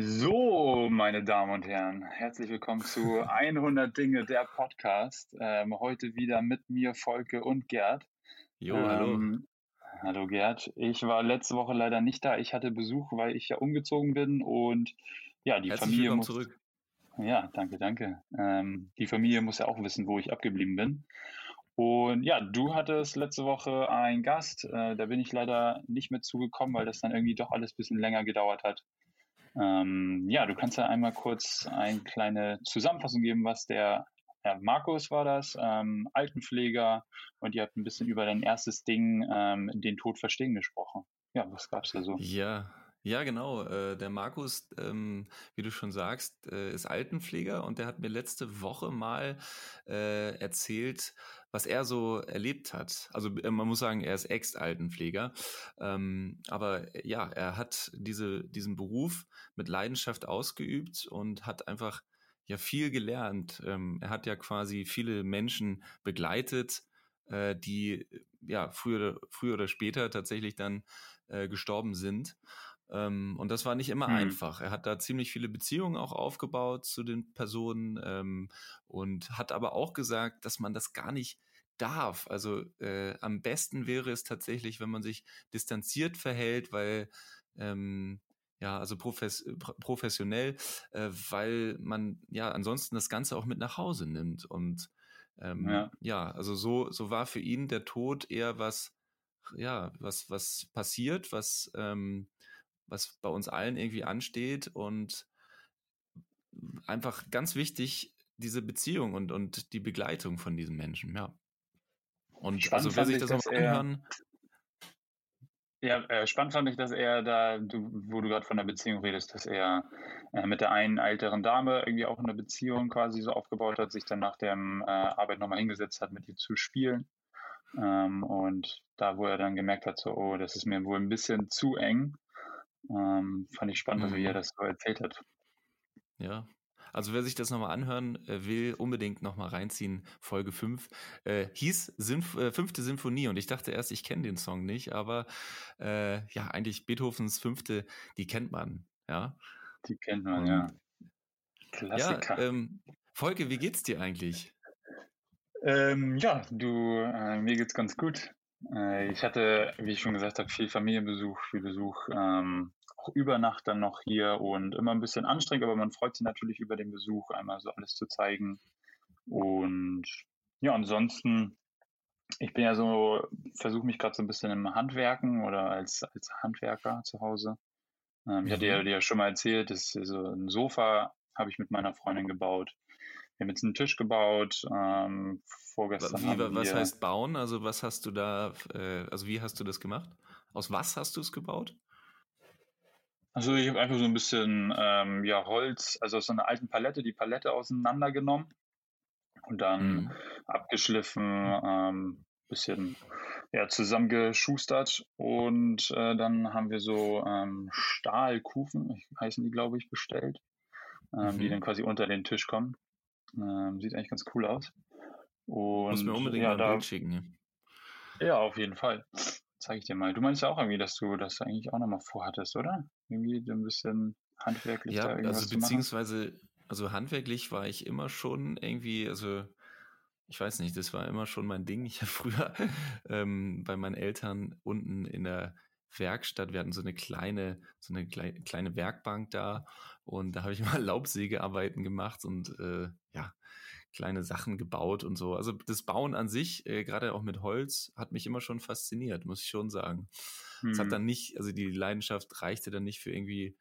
So, meine Damen und Herren, herzlich willkommen zu 100 Dinge, der Podcast. Ähm, heute wieder mit mir, Volke und Gerd. Jo, hallo. Ähm, hallo Gerd. Ich war letzte Woche leider nicht da. Ich hatte Besuch, weil ich ja umgezogen bin und ja, die Herzlich Familie muss zurück. Ja, danke, danke. Ähm, die Familie muss ja auch wissen, wo ich abgeblieben bin. Und ja, du hattest letzte Woche einen Gast. Äh, da bin ich leider nicht mit zugekommen, weil das dann irgendwie doch alles ein bisschen länger gedauert hat. Ähm, ja, du kannst ja einmal kurz eine kleine Zusammenfassung geben, was der Herr Markus war das, ähm, Altenpfleger, und ihr habt ein bisschen über dein erstes Ding, ähm, den Tod verstehen, gesprochen. Ja, was gab's da so? Ja, ja, genau. Äh, der Markus, ähm, wie du schon sagst, äh, ist Altenpfleger und der hat mir letzte Woche mal äh, erzählt, was er so erlebt hat. Also äh, man muss sagen, er ist Ex-Altenpfleger. Ähm, aber äh, ja, er hat diese, diesen Beruf mit Leidenschaft ausgeübt und hat einfach ja viel gelernt. Ähm, er hat ja quasi viele Menschen begleitet, äh, die ja früher, früher oder später tatsächlich dann äh, gestorben sind. Ähm, und das war nicht immer mhm. einfach. Er hat da ziemlich viele Beziehungen auch aufgebaut zu den Personen ähm, und hat aber auch gesagt, dass man das gar nicht darf. Also äh, am besten wäre es tatsächlich, wenn man sich distanziert verhält, weil ähm, ja, also profes professionell, äh, weil man ja ansonsten das Ganze auch mit nach Hause nimmt. Und ähm, ja. ja, also so, so war für ihn der Tod eher was, ja, was, was passiert, was, ähm, was bei uns allen irgendwie ansteht und einfach ganz wichtig, diese Beziehung und, und die Begleitung von diesen Menschen, ja. Und spannend also wer sich das nochmal anhören. Ja, äh, spannend fand ich, dass er da, du, wo du gerade von der Beziehung redest, dass er äh, mit der einen älteren Dame irgendwie auch eine Beziehung quasi so aufgebaut hat, sich dann nach der äh, Arbeit nochmal hingesetzt hat, mit ihr zu spielen. Ähm, und da, wo er dann gemerkt hat, so, oh, das ist mir wohl ein bisschen zu eng, ähm, fand ich spannend, mhm. wie er das so erzählt hat. Ja, also wer sich das nochmal anhören äh, will, unbedingt nochmal reinziehen, Folge 5. Äh, hieß Sinf äh, Fünfte Sinfonie und ich dachte erst, ich kenne den Song nicht, aber äh, ja, eigentlich Beethovens Fünfte, die kennt man, ja. Die kennt man, und, ja. Klassiker. Ja, ähm, Folge, wie geht's dir eigentlich? Ähm, ja, du, äh, mir geht's ganz gut. Äh, ich hatte, wie ich schon gesagt habe, viel Familienbesuch, viel Besuch, ähm, auch über Nacht dann noch hier und immer ein bisschen anstrengend, aber man freut sich natürlich über den Besuch, einmal so alles zu zeigen. Und ja, ansonsten, ich bin ja so, versuche mich gerade so ein bisschen im Handwerken oder als, als Handwerker zu Hause. Ähm, ich hatte ja, mhm. dir ja schon mal erzählt, dass so ein Sofa habe ich mit meiner Freundin gebaut. Wir haben jetzt einen Tisch gebaut. Ähm, vorgestern wie, haben was heißt bauen? Also was hast du da, äh, also wie hast du das gemacht? Aus was hast du es gebaut? Also ich habe einfach so ein bisschen ähm, ja, Holz, also aus so einer alten Palette, die Palette auseinandergenommen und dann mhm. abgeschliffen, ähm, bisschen ja, zusammengeschustert und äh, dann haben wir so ähm, Stahlkufen, heißen die, glaube ich, bestellt, ähm, mhm. die dann quasi unter den Tisch kommen. Ähm, sieht eigentlich ganz cool aus. Und, Muss mir unbedingt ja, ein Bild schicken. Ja. ja, auf jeden Fall. Zeige ich dir mal. Du meinst ja auch irgendwie, dass du das eigentlich auch nochmal vorhattest, oder? Irgendwie so ein bisschen handwerklich ja, da irgendwas also beziehungsweise, also handwerklich war ich immer schon irgendwie, also ich weiß nicht, das war immer schon mein Ding. Ich habe früher ähm, bei meinen Eltern unten in der Werkstatt. Wir hatten so eine kleine, so eine kleine Werkbank da und da habe ich mal Laubsägearbeiten gemacht und äh, ja, kleine Sachen gebaut und so. Also das Bauen an sich, äh, gerade auch mit Holz, hat mich immer schon fasziniert, muss ich schon sagen. Es hat mhm. dann nicht, also die Leidenschaft reichte dann nicht für irgendwie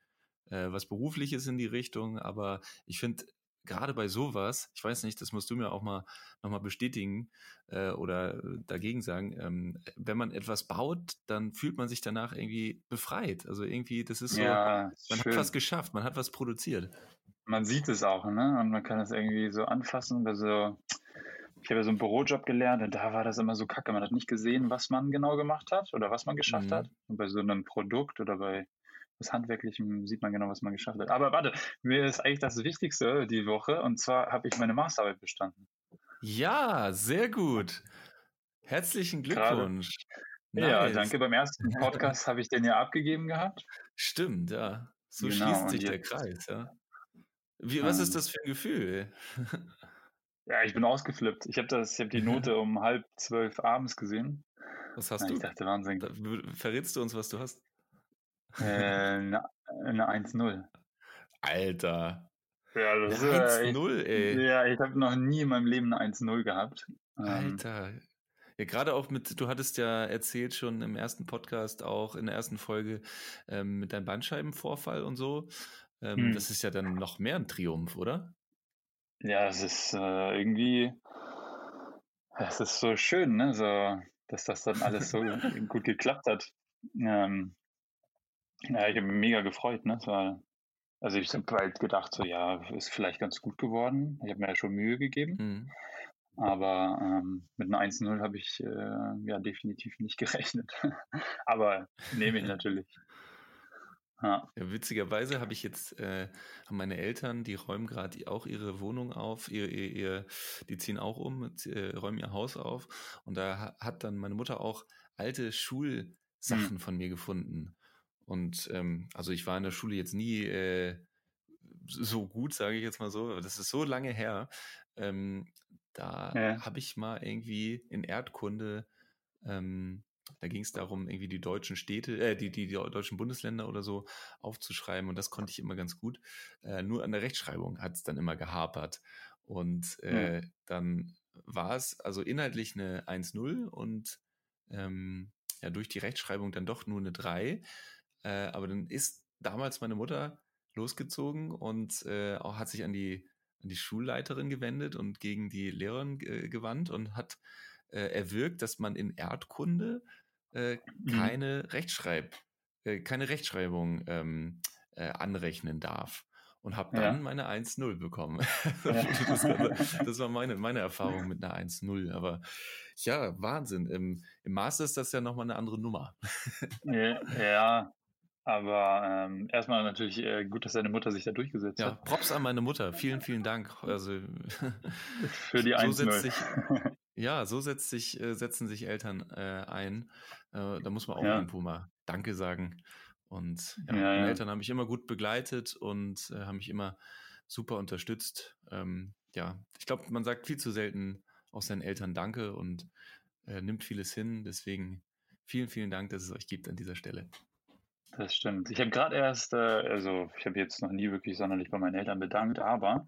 äh, was Berufliches in die Richtung, aber ich finde, gerade bei sowas, ich weiß nicht, das musst du mir auch mal nochmal bestätigen äh, oder dagegen sagen, ähm, wenn man etwas baut, dann fühlt man sich danach irgendwie befreit. Also irgendwie, das ist so, ja, man schön. hat was geschafft, man hat was produziert. Man sieht es auch, ne? Und man kann es irgendwie so anfassen. Also ich habe ja so einen Bürojob gelernt und da war das immer so kacke. Man hat nicht gesehen, was man genau gemacht hat oder was man geschafft mhm. hat. Und bei so einem Produkt oder bei das Handwerklichen sieht man genau, was man geschafft hat. Aber warte, mir ist eigentlich das Wichtigste die Woche und zwar habe ich meine Masterarbeit bestanden. Ja, sehr gut. Herzlichen Glückwunsch. Nice. Ja, danke. Beim ersten Podcast habe ich den ja abgegeben gehabt. Stimmt, ja. So genau, schließt sich der Kreis, ja. Wie, was ähm, ist das für ein Gefühl? ja, ich bin ausgeflippt. Ich habe das, die Note um halb zwölf abends gesehen. Was hast ja, du? Ich dachte, Wahnsinn. Da, verrätst du uns, was du hast? Äh, eine, eine 1-0. Alter. Ja, das ist 1-0, ey. Ja, ich habe noch nie in meinem Leben eine 1-0 gehabt. Ähm, Alter. Ja, gerade auch mit, du hattest ja erzählt schon im ersten Podcast, auch in der ersten Folge, ähm, mit deinem Bandscheibenvorfall und so. Ähm, hm. Das ist ja dann noch mehr ein Triumph, oder? Ja, es ist äh, irgendwie, es ist so schön, ne? So, dass das dann alles so gut geklappt hat. Ähm, ja, ich habe mich mega gefreut, ne? War, also ich habe halt gedacht, so ja, ist vielleicht ganz gut geworden. Ich habe mir ja schon Mühe gegeben. Mhm. Aber ähm, mit einer 1-0 habe ich äh, ja definitiv nicht gerechnet. Aber nehme ich natürlich. Ja. ja witzigerweise habe ich jetzt äh, meine Eltern, die räumen gerade auch ihre Wohnung auf, ihr, ihr, ihr, die ziehen auch um, äh, räumen ihr Haus auf und da hat dann meine Mutter auch alte Schulsachen hm. von mir gefunden. Und ähm, also ich war in der Schule jetzt nie äh, so gut, sage ich jetzt mal so, das ist so lange her. Ähm, da ja. habe ich mal irgendwie in Erdkunde ähm, da ging es darum, irgendwie die deutschen Städte, äh, die, die, die deutschen Bundesländer oder so aufzuschreiben und das konnte ich immer ganz gut. Äh, nur an der Rechtschreibung hat es dann immer gehapert. Und äh, mhm. dann war es also inhaltlich eine 1-0 und ähm, ja, durch die Rechtschreibung dann doch nur eine 3. Äh, aber dann ist damals meine Mutter losgezogen und äh, auch hat sich an die, an die Schulleiterin gewendet und gegen die Lehrerin äh, gewandt und hat äh, erwirkt, dass man in Erdkunde äh, mhm. keine mhm. Rechtschreib, äh, keine Rechtschreibung ähm, äh, anrechnen darf. Und habe dann ja. meine 1-0 bekommen. das, das, war meine, meine Erfahrung mit einer 1-0. Aber ja, Wahnsinn. Im, Im Master ist das ja nochmal eine andere Nummer. ja, aber ähm, erstmal natürlich äh, gut, dass deine Mutter sich da durchgesetzt ja, hat. Props an meine Mutter. Vielen, vielen Dank. Also, Für die 1 so sich, Ja, so setzt sich, äh, setzen sich Eltern äh, ein. Äh, da muss man auch ja. irgendwo mal Danke sagen. Und ja, ja, meine ja. Eltern haben mich immer gut begleitet und äh, haben mich immer super unterstützt. Ähm, ja, ich glaube, man sagt viel zu selten auch seinen Eltern Danke und äh, nimmt vieles hin. Deswegen vielen, vielen Dank, dass es euch gibt an dieser Stelle. Das stimmt. Ich habe gerade erst, äh, also ich habe jetzt noch nie wirklich sonderlich bei meinen Eltern bedankt, aber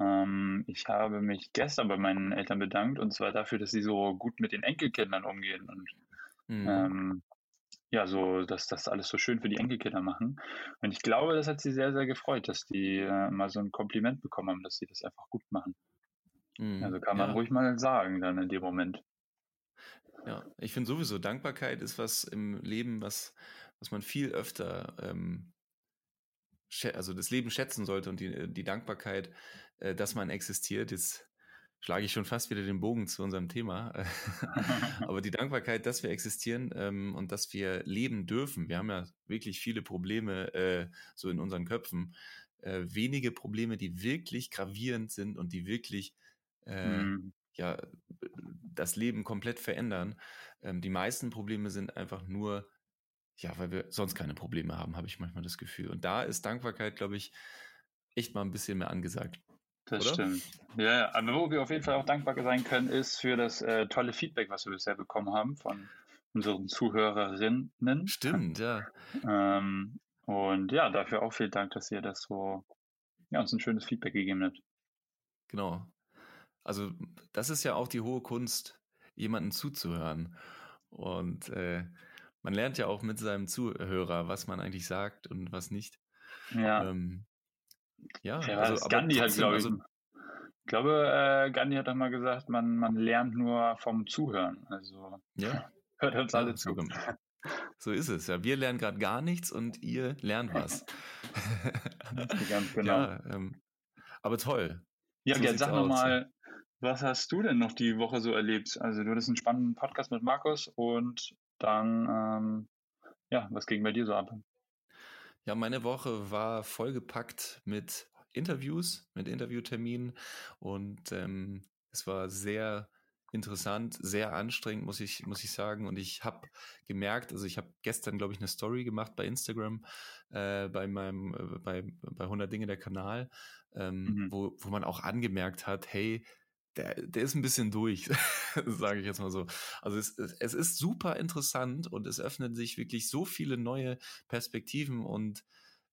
ähm, ich habe mich gestern bei meinen Eltern bedankt und zwar dafür, dass sie so gut mit den Enkelkindern umgehen und mhm. ähm, ja, so, dass das alles so schön für die Enkelkinder machen. Und ich glaube, das hat sie sehr, sehr gefreut, dass die äh, mal so ein Kompliment bekommen haben, dass sie das einfach gut machen. Mhm. Also kann man ja. ruhig mal sagen dann in dem Moment. Ja, ich finde sowieso, Dankbarkeit ist was im Leben, was was man viel öfter, ähm, also das Leben schätzen sollte und die, die Dankbarkeit, äh, dass man existiert. Jetzt schlage ich schon fast wieder den Bogen zu unserem Thema. Aber die Dankbarkeit, dass wir existieren ähm, und dass wir leben dürfen. Wir haben ja wirklich viele Probleme äh, so in unseren Köpfen. Äh, wenige Probleme, die wirklich gravierend sind und die wirklich mhm. ja, das Leben komplett verändern. Ähm, die meisten Probleme sind einfach nur ja, weil wir sonst keine Probleme haben, habe ich manchmal das Gefühl. Und da ist Dankbarkeit, glaube ich, echt mal ein bisschen mehr angesagt. Das oder? stimmt. Ja, aber wo wir auf jeden Fall auch dankbar sein können, ist für das äh, tolle Feedback, was wir bisher bekommen haben von unseren Zuhörerinnen. Stimmt, ja. Ähm, und ja, dafür auch vielen Dank, dass ihr das so, ja, uns ein schönes Feedback gegeben habt. Genau. Also, das ist ja auch die hohe Kunst, jemanden zuzuhören. Und äh, man lernt ja auch mit seinem Zuhörer, was man eigentlich sagt und was nicht. Ja. Ähm, ja, ja also, Gandhi hat, glaube ich, also, ich glaube, äh, Gandhi hat doch mal gesagt, man, man lernt nur vom Zuhören. Also ja. hört uns alle zu. So ist es. Ja, wir lernen gerade gar nichts und ihr lernt was. Ganz genau. Ja, ähm, aber toll. Ja, so jetzt sag mal, was hast du denn noch die Woche so erlebt? Also du hattest einen spannenden Podcast mit Markus und dann, ähm, ja, was ging bei dir so ab? Ja, meine Woche war vollgepackt mit Interviews, mit Interviewterminen und ähm, es war sehr interessant, sehr anstrengend, muss ich, muss ich sagen. Und ich habe gemerkt, also ich habe gestern, glaube ich, eine Story gemacht bei Instagram, äh, bei meinem, äh, bei, bei 100 Dinge der Kanal, ähm, mhm. wo, wo man auch angemerkt hat, hey, der, der ist ein bisschen durch, sage ich jetzt mal so. Also es, es ist super interessant und es öffnen sich wirklich so viele neue Perspektiven und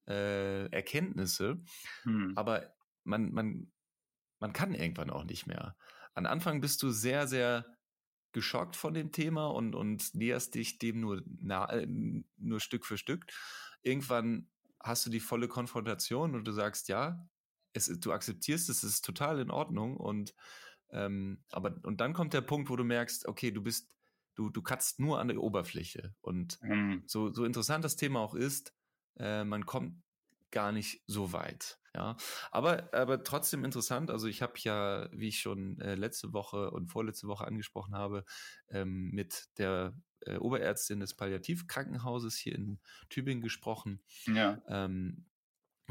äh, Erkenntnisse. Hm. Aber man, man, man kann irgendwann auch nicht mehr. An Anfang bist du sehr, sehr geschockt von dem Thema und, und näherst dich dem nur, na, äh, nur Stück für Stück. Irgendwann hast du die volle Konfrontation und du sagst, ja, es, du akzeptierst es, es ist total in Ordnung und ähm, aber und dann kommt der Punkt, wo du merkst, okay, du bist, du, du katzt nur an der Oberfläche. Und mhm. so, so interessant das Thema auch ist, äh, man kommt gar nicht so weit. Ja, aber, aber trotzdem interessant. Also ich habe ja, wie ich schon äh, letzte Woche und vorletzte Woche angesprochen habe, ähm, mit der äh, Oberärztin des Palliativkrankenhauses hier in Tübingen gesprochen. Ja. Ähm,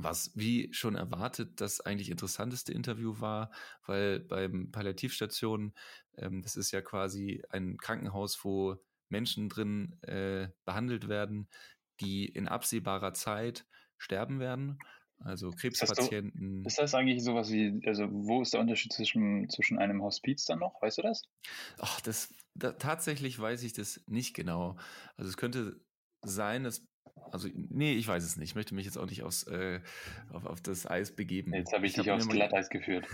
was wie schon erwartet das eigentlich interessanteste Interview war, weil beim Palliativstation, ähm, das ist ja quasi ein Krankenhaus, wo Menschen drin äh, behandelt werden, die in absehbarer Zeit sterben werden. Also Krebspatienten. Ist das eigentlich sowas wie, also wo ist der Unterschied zwischen, zwischen einem Hospiz dann noch? Weißt du das? Ach, das, da, tatsächlich weiß ich das nicht genau. Also es könnte sein, dass also, nee, ich weiß es nicht. Ich möchte mich jetzt auch nicht aufs, äh, auf, auf das Eis begeben. Jetzt habe ich, ich dich hab aufs Glatteis geführt.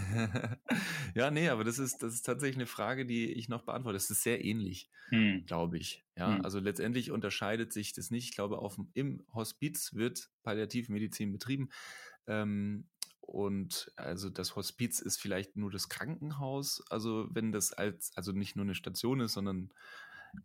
ja, nee, aber das ist, das ist tatsächlich eine Frage, die ich noch beantworte. Das ist sehr ähnlich, hm. glaube ich. Ja, hm. also letztendlich unterscheidet sich das nicht. Ich glaube, auf, im Hospiz wird Palliativmedizin betrieben. Ähm, und also das Hospiz ist vielleicht nur das Krankenhaus. Also wenn das als, also nicht nur eine Station ist, sondern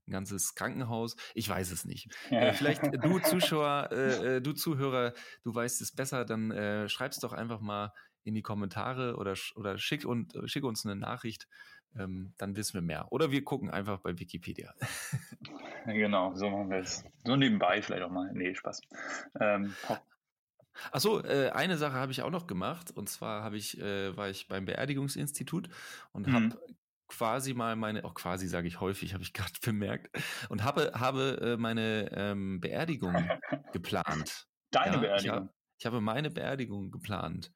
ein ganzes Krankenhaus. Ich weiß es nicht. Ja. Äh, vielleicht du Zuschauer, äh, äh, du Zuhörer, du weißt es besser, dann äh, schreib's doch einfach mal in die Kommentare oder, oder schick, und, äh, schick uns eine Nachricht, ähm, dann wissen wir mehr. Oder wir gucken einfach bei Wikipedia. genau, so machen wir es. So nebenbei vielleicht auch mal. Nee, Spaß. Ähm, Achso, äh, eine Sache habe ich auch noch gemacht. Und zwar habe ich, äh, war ich beim Beerdigungsinstitut und mhm. Quasi mal meine, auch quasi sage ich häufig, habe ich gerade bemerkt, und habe, habe äh, meine ähm, Beerdigung geplant. Deine ja, Beerdigung? Ich, hab, ich, habe meine Beerdigung geplant.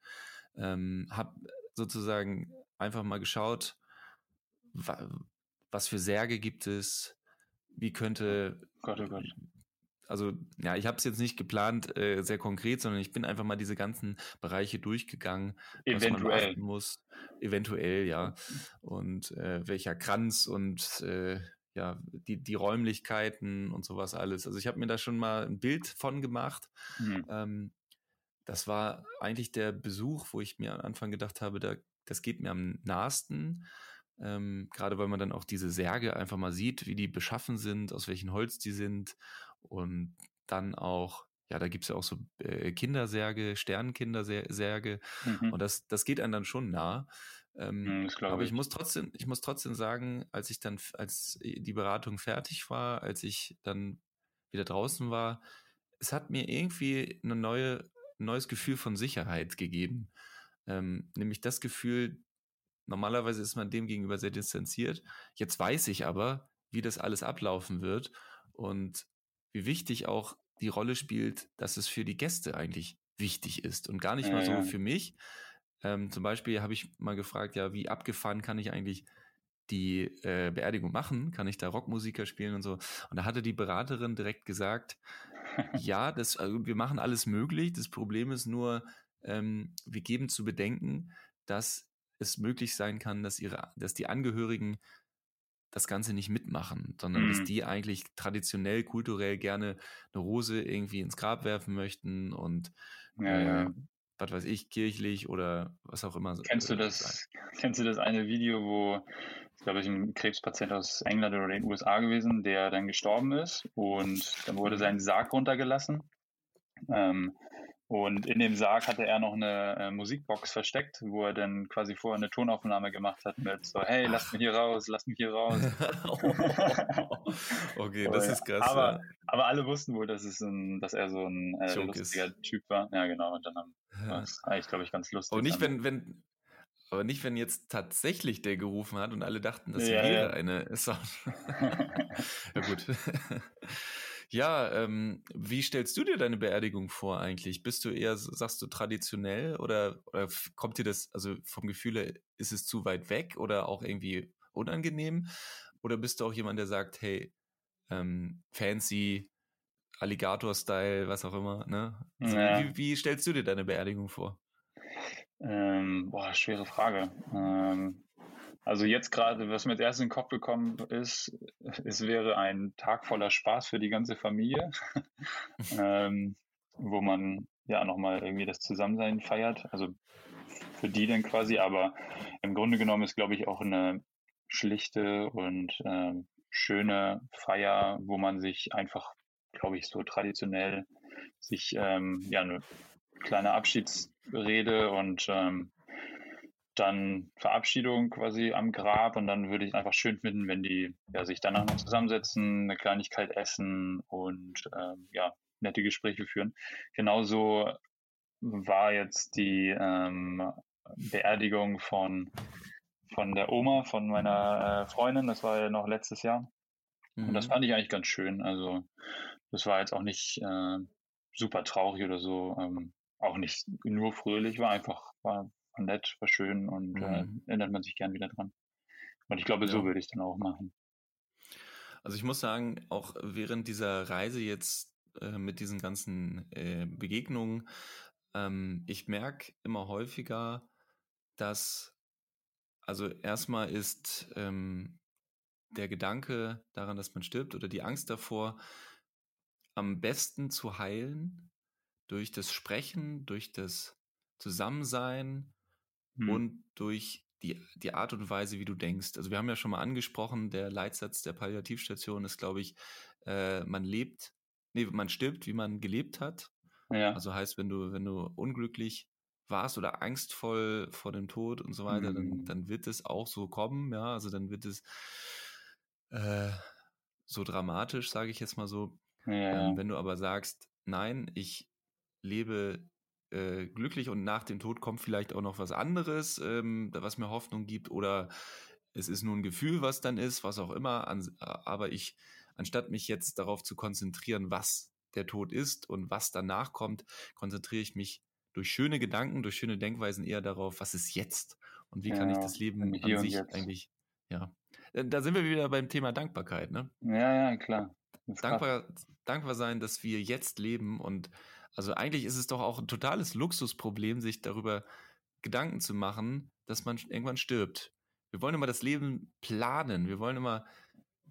Ähm, habe sozusagen einfach mal geschaut, wa, was für Särge gibt es, wie könnte, Gott, oh Gott also ja, ich habe es jetzt nicht geplant äh, sehr konkret, sondern ich bin einfach mal diese ganzen Bereiche durchgegangen, Eventuell. was man beachten muss. Eventuell, ja. Und äh, welcher Kranz und äh, ja, die, die Räumlichkeiten und sowas alles. Also ich habe mir da schon mal ein Bild von gemacht. Mhm. Ähm, das war eigentlich der Besuch, wo ich mir am Anfang gedacht habe, da, das geht mir am nahesten. Ähm, gerade weil man dann auch diese Särge einfach mal sieht, wie die beschaffen sind, aus welchem Holz die sind und dann auch, ja, da gibt es ja auch so äh, Kindersärge, Sternenkindersärge mhm. und das, das geht einem dann schon nah. Ähm, mhm, aber ich. ich muss trotzdem, ich muss trotzdem sagen, als ich dann, als die Beratung fertig war, als ich dann wieder draußen war, es hat mir irgendwie eine neue, ein neues Gefühl von Sicherheit gegeben. Ähm, nämlich das Gefühl, normalerweise ist man dem gegenüber sehr distanziert. Jetzt weiß ich aber, wie das alles ablaufen wird. Und wie wichtig auch die Rolle spielt, dass es für die Gäste eigentlich wichtig ist und gar nicht ja, mal so ja. für mich. Ähm, zum Beispiel habe ich mal gefragt, ja, wie abgefahren kann ich eigentlich die äh, Beerdigung machen? Kann ich da Rockmusiker spielen und so? Und da hatte die Beraterin direkt gesagt, ja, das, also wir machen alles möglich. Das Problem ist nur, ähm, wir geben zu bedenken, dass es möglich sein kann, dass ihre, dass die Angehörigen das Ganze nicht mitmachen, sondern mhm. dass die eigentlich traditionell, kulturell gerne eine Rose irgendwie ins Grab werfen möchten und ja, äh, ja. was weiß ich, kirchlich oder was auch immer. Kennst du das, kennst du das eine Video, wo, glaube ich, ein Krebspatient aus England oder den USA gewesen, der dann gestorben ist und dann wurde mhm. sein Sarg runtergelassen. Ähm, und in dem Sarg hatte er noch eine äh, Musikbox versteckt, wo er dann quasi vorher eine Tonaufnahme gemacht hat mit so, hey, lass mich hier raus, lass mich hier raus. okay, das ist krass. Aber, ja. aber alle wussten wohl, dass, es ein, dass er so ein äh, lustiger ist. Typ war. Ja, genau. Und dann haben, war es eigentlich, glaube ich, ganz lustig. Und nicht, wenn, wenn, Aber nicht, wenn jetzt tatsächlich der gerufen hat und alle dachten, das ja, wäre ja. eine Sound. ja, gut. ja, ähm, wie stellst du dir deine Beerdigung vor eigentlich? Bist du eher, sagst du, traditionell oder, oder kommt dir das, also vom Gefühl her, ist es zu weit weg oder auch irgendwie unangenehm? Oder bist du auch jemand, der sagt, hey, ähm, fancy, Alligator-Style, was auch immer, ne? Also, ja. wie, wie stellst du dir deine Beerdigung vor? Ähm, boah, schwere Frage. Ähm, also jetzt gerade, was mir als erstes in den Kopf gekommen ist, es wäre ein Tag voller Spaß für die ganze Familie, ähm, wo man ja nochmal irgendwie das Zusammensein feiert. Also für die dann quasi, aber im Grunde genommen ist, glaube ich, auch eine schlichte und ähm, schöne Feier, wo man sich einfach, glaube ich, so traditionell sich ähm, ja eine kleine Abschiedsrede und ähm, dann Verabschiedung quasi am Grab und dann würde ich einfach schön finden, wenn die ja, sich danach noch zusammensetzen, eine Kleinigkeit essen und ähm, ja, nette Gespräche führen. Genauso war jetzt die ähm, Beerdigung von, von der Oma, von meiner äh, Freundin, das war ja noch letztes Jahr. Mhm. Und das mhm. fand ich eigentlich ganz schön. Also das war jetzt auch nicht äh, super traurig oder so. Ähm, auch nicht nur fröhlich, war einfach, war, war nett, war schön und äh, mhm. äh, erinnert man sich gern wieder dran. Und ich glaube, so würde ich dann auch machen. Also ich muss sagen, auch während dieser Reise jetzt äh, mit diesen ganzen äh, Begegnungen, ähm, ich merke immer häufiger, dass, also erstmal ist ähm, der Gedanke daran, dass man stirbt oder die Angst davor, am besten zu heilen, durch das Sprechen, durch das Zusammensein hm. und durch die, die Art und Weise, wie du denkst. Also wir haben ja schon mal angesprochen, der Leitsatz der Palliativstation ist, glaube ich, äh, man lebt, nee, man stirbt, wie man gelebt hat. Ja. Also heißt, wenn du, wenn du unglücklich warst oder angstvoll vor dem Tod und so weiter, mhm. dann, dann wird es auch so kommen, ja, also dann wird es äh, so dramatisch, sage ich jetzt mal so. Ja. Ähm, wenn du aber sagst, nein, ich lebe äh, glücklich und nach dem Tod kommt vielleicht auch noch was anderes, ähm, was mir Hoffnung gibt oder es ist nur ein Gefühl, was dann ist, was auch immer. An, aber ich, anstatt mich jetzt darauf zu konzentrieren, was der Tod ist und was danach kommt, konzentriere ich mich durch schöne Gedanken, durch schöne Denkweisen eher darauf, was ist jetzt und wie ja, kann ich das Leben an sich eigentlich, ja. Äh, da sind wir wieder beim Thema Dankbarkeit, ne? Ja, ja, klar. Dankbar, dankbar sein, dass wir jetzt leben und also eigentlich ist es doch auch ein totales Luxusproblem, sich darüber Gedanken zu machen, dass man irgendwann stirbt. Wir wollen immer das Leben planen, wir wollen immer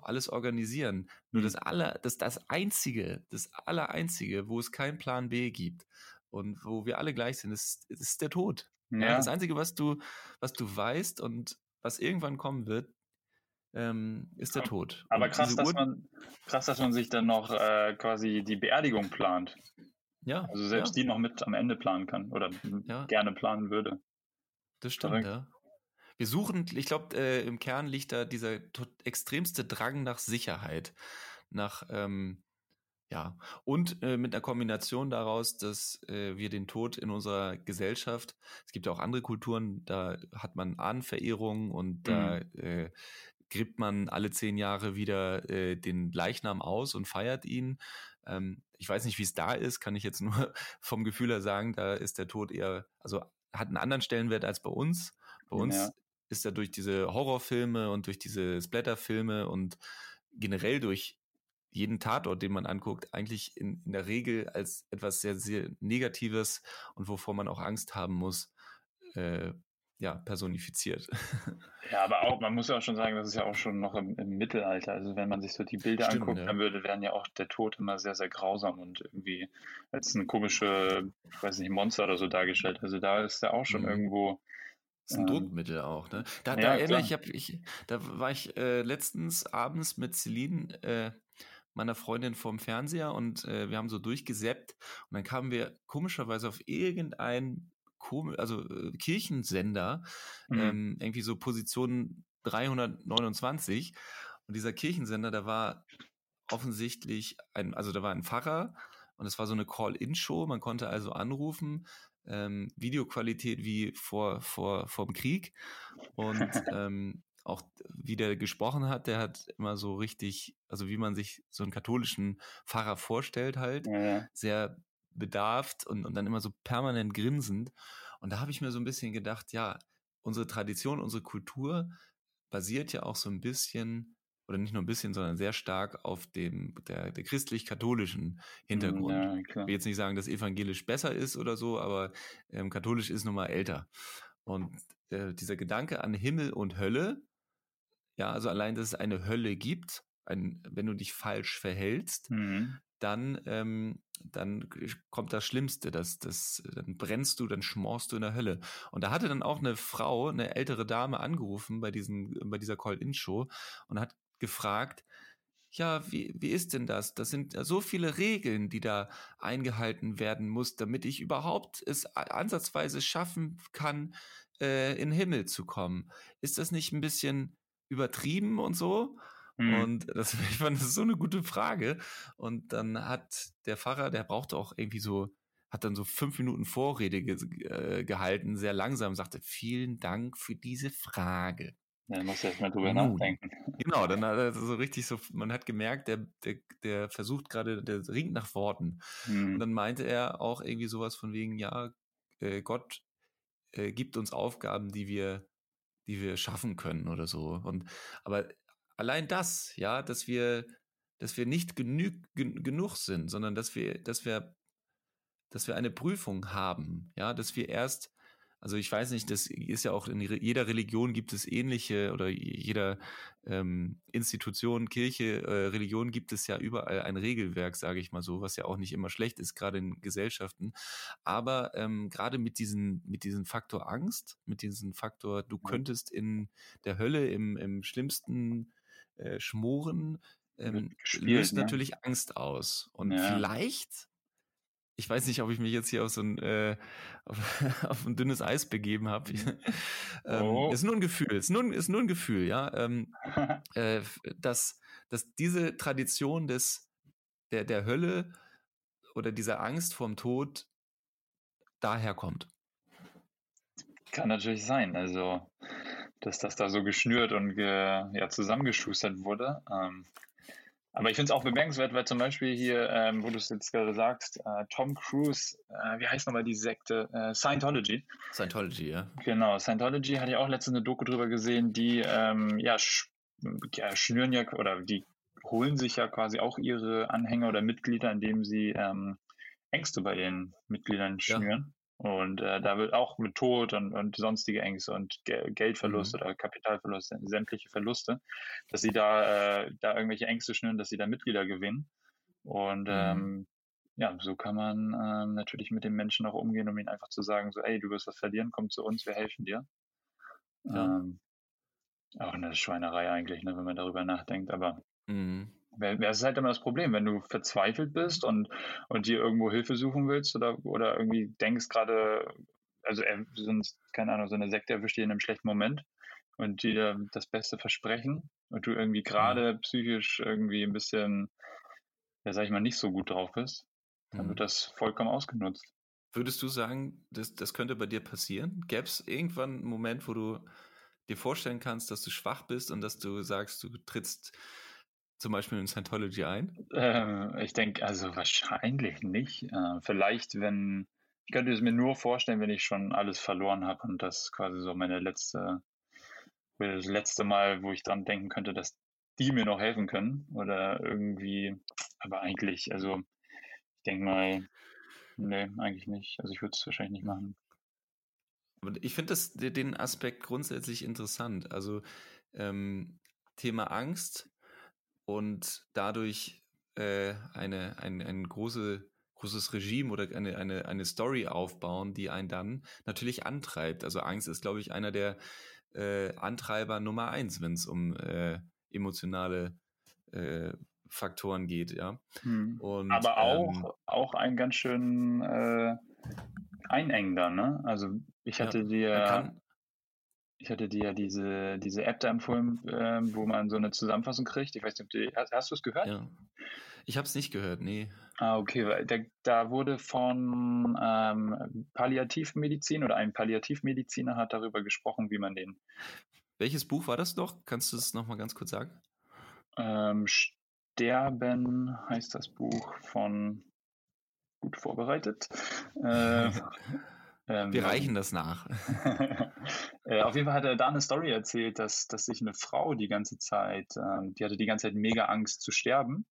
alles organisieren. Nur mhm. das aller, das, das einzige, das allereinzige, wo es keinen Plan B gibt und wo wir alle gleich sind, ist, ist der Tod. Ja. das einzige, was du, was du weißt und was irgendwann kommen wird, ähm, ist der Tod. Aber krass dass, man, krass, dass man sich dann noch äh, quasi die Beerdigung plant. Ja. Also selbst ja. die noch mit am Ende planen kann oder ja. gerne planen würde. Das stimmt, ja. Wir suchen, ich glaube, äh, im Kern liegt da dieser extremste Drang nach Sicherheit, nach, ähm, ja, und äh, mit einer Kombination daraus, dass äh, wir den Tod in unserer Gesellschaft, es gibt ja auch andere Kulturen, da hat man Ahnenverehrung und mhm. da äh, gräbt man alle zehn Jahre wieder äh, den Leichnam aus und feiert ihn. Ähm, ich weiß nicht, wie es da ist, kann ich jetzt nur vom Gefühl her sagen, da ist der Tod eher, also hat einen anderen Stellenwert als bei uns. Bei uns ja. ist er durch diese Horrorfilme und durch diese Splatterfilme und generell durch jeden Tatort, den man anguckt, eigentlich in, in der Regel als etwas sehr, sehr Negatives und wovor man auch Angst haben muss, äh, ja, personifiziert. Ja, aber auch, man muss ja auch schon sagen, das ist ja auch schon noch im, im Mittelalter. Also wenn man sich so die Bilder Stimmt, anguckt, ja. dann würde, werden ja auch der Tod immer sehr, sehr grausam und irgendwie als eine komische, ich weiß nicht, Monster oder so dargestellt. Also da ist er auch schon mhm. irgendwo. Das ist ein ähm, Druckmittel auch, ne? Da, ja, da erinnere ich, hab, ich, da war ich äh, letztens abends mit Celine, äh, meiner Freundin vorm Fernseher und äh, wir haben so durchgesäppt und dann kamen wir komischerweise auf irgendein komisch, also äh, Kirchensender, mhm. ähm, irgendwie so Position 329. Und dieser Kirchensender, da war offensichtlich ein, also da war ein Pfarrer Und es war so eine Call-In-Show. Man konnte also anrufen, ähm, Videoqualität wie vor, vor, vor dem Krieg. Und ähm, auch wie der gesprochen hat, der hat immer so richtig, also wie man sich so einen katholischen Pfarrer vorstellt, halt, Ja, sehr bedarft und, und dann immer so permanent grinsend. Und da habe ich mir so ein bisschen gedacht, ja, unsere Tradition, unsere Kultur basiert ja auch so ein bisschen, oder nicht nur ein bisschen, sondern sehr stark auf dem der, der christlich-katholischen Hintergrund. ja, Ich will jetzt nicht sagen, dass evangelisch besser ist oder so, aber ähm, katholisch ist nun mal älter. Und äh, dieser Gedanke an Himmel und Hölle, ja, also allein, dass es eine Hölle gibt, ein, wenn du dich falsch verhältst, Mhm. dann, ähm, dann kommt das Schlimmste, das, das, dann brennst du, dann schmorst du in der Hölle. Und da hatte dann auch eine Frau, eine ältere Dame angerufen bei, diesen, bei dieser Call-In-Show und hat gefragt, ja, wie, wie ist denn das? Das sind so viele Regeln, die da eingehalten werden muss, damit ich überhaupt es ansatzweise schaffen kann, äh, in den Himmel zu kommen. Ist das nicht ein bisschen übertrieben und so? Mhm. Und das, ich fand das so eine gute Frage. Und dann hat der Pfarrer, der brauchte auch irgendwie so, hat dann so fünf Minuten Vorrede ge äh, gehalten, sehr langsam, sagte, vielen Dank für diese Frage. Ja, musst du erst mal drüber Nun. nachdenken. Genau, dann hat er so richtig so, man hat gemerkt, der, der, der versucht gerade, der ringt nach Worten. Und Mhm. dann meinte er auch irgendwie sowas von wegen, ja, äh, Gott äh, gibt uns Aufgaben, die wir, die wir schaffen können oder so. Und aber allein das, ja, dass wir, dass wir nicht genü gen genug sind, sondern dass wir, dass wir, dass wir eine Prüfung haben, ja, dass wir erst, also ich weiß nicht, das ist ja auch in jeder Religion gibt es ähnliche oder jeder ähm, Institution, Kirche, äh, Religion gibt es ja überall ein Regelwerk, sage ich mal so, was ja auch nicht immer schlecht ist, gerade in Gesellschaften. Aber ähm, gerade mit diesen, mit diesem Faktor Angst, mit diesem Faktor, du könntest in der Hölle im, im schlimmsten äh, Schmoren, ähm, gespielt, löst ne? natürlich Angst aus. Und Ja. vielleicht, ich weiß nicht, ob ich mich jetzt hier auf so ein, äh, auf, auf ein dünnes Eis begeben habe. ähm, Oh. Ist nur ein Gefühl, ist nur, ist nur ein Gefühl, ja. Ähm, äh, dass, dass diese Tradition des, der, der Hölle oder dieser Angst vorm Tod daherkommt. Kann natürlich sein. Also, dass das da so geschnürt und ge, ja, zusammengeschustert wurde. Ähm, aber ich finde es auch bemerkenswert, weil zum Beispiel hier, ähm, wo du es jetzt gerade sagst, äh, Tom Cruise, äh, wie heißt nochmal die Sekte? Äh, Scientology. Scientology, ja. Genau, Scientology hatte ich auch letztens eine Doku drüber gesehen, die ähm, ja, sch ja, schnüren ja oder die holen sich ja quasi auch ihre Anhänger oder Mitglieder, indem sie ähm, Ängste bei ihren Mitgliedern schnüren. Und äh, da wird auch mit Tod und, und sonstige Ängste und Ge Geldverlust Mhm. oder Kapitalverlust, sämtliche Verluste, dass sie da, äh, da irgendwelche Ängste schnüren, dass sie da Mitglieder gewinnen. Und Mhm. ähm, ja, so kann man ähm, natürlich mit dem Menschen auch umgehen, um ihm einfach zu sagen, so, ey, du wirst was verlieren, komm zu uns, wir helfen dir. Ja. Ähm, auch eine Schweinerei eigentlich, ne, wenn man darüber nachdenkt, aber Mhm. Es ist halt immer das Problem, wenn du verzweifelt bist und, und dir irgendwo Hilfe suchen willst oder, oder irgendwie denkst gerade, also er, sonst, keine Ahnung, so eine Sekte erwischt dir in einem schlechten Moment und dir das Beste versprechen und du irgendwie gerade psychisch irgendwie ein bisschen, ja, sag ich mal, nicht so gut drauf bist, dann Mhm. wird das vollkommen ausgenutzt. Würdest du sagen, das, das könnte bei dir passieren? Gäbe es irgendwann einen Moment, wo du dir vorstellen kannst, dass du schwach bist und dass du sagst, du trittst zum Beispiel in Scientology ein? Ähm, ich denke, also wahrscheinlich nicht. Äh, vielleicht, wenn, ich könnte es mir nur vorstellen, wenn ich schon alles verloren habe und das quasi so meine letzte, das letzte Mal, wo ich dran denken könnte, dass die mir noch helfen können oder irgendwie, aber eigentlich, also ich denke mal, nee, eigentlich nicht. Also ich würde es wahrscheinlich nicht machen. Aber ich finde den Aspekt grundsätzlich interessant. Also ähm, Thema Angst und dadurch äh, eine, ein, ein große, großes Regime oder eine, eine, eine Story aufbauen, die einen dann natürlich antreibt. Also Angst ist, glaube ich, einer der äh, Antreiber Nummer eins, wenn es um äh, emotionale äh, Faktoren geht, ja. Hm. Und, Aber auch, ähm, auch ein ganz schön äh, einengender, ne? Also ich Ja, hatte man dir, ich hatte dir ja diese, diese App da empfohlen, ähm, wo man so eine Zusammenfassung kriegt. Ich weiß nicht, ob du, hast, hast du es gehört? ja. Ich habe es nicht gehört, nee. Ah, okay. weil Da, da wurde von ähm, Palliativmedizin oder ein Palliativmediziner hat darüber gesprochen, wie man den Welches Buch war das noch? Kannst du es nochmal ganz kurz sagen? ähm, Sterben heißt das Buch von gut vorbereitet. Äh, ähm, Wir reichen das nach. äh, auf jeden Fall hat er da eine Story erzählt, dass, dass sich eine Frau die ganze Zeit, ähm, die hatte die ganze Zeit mega Angst zu sterben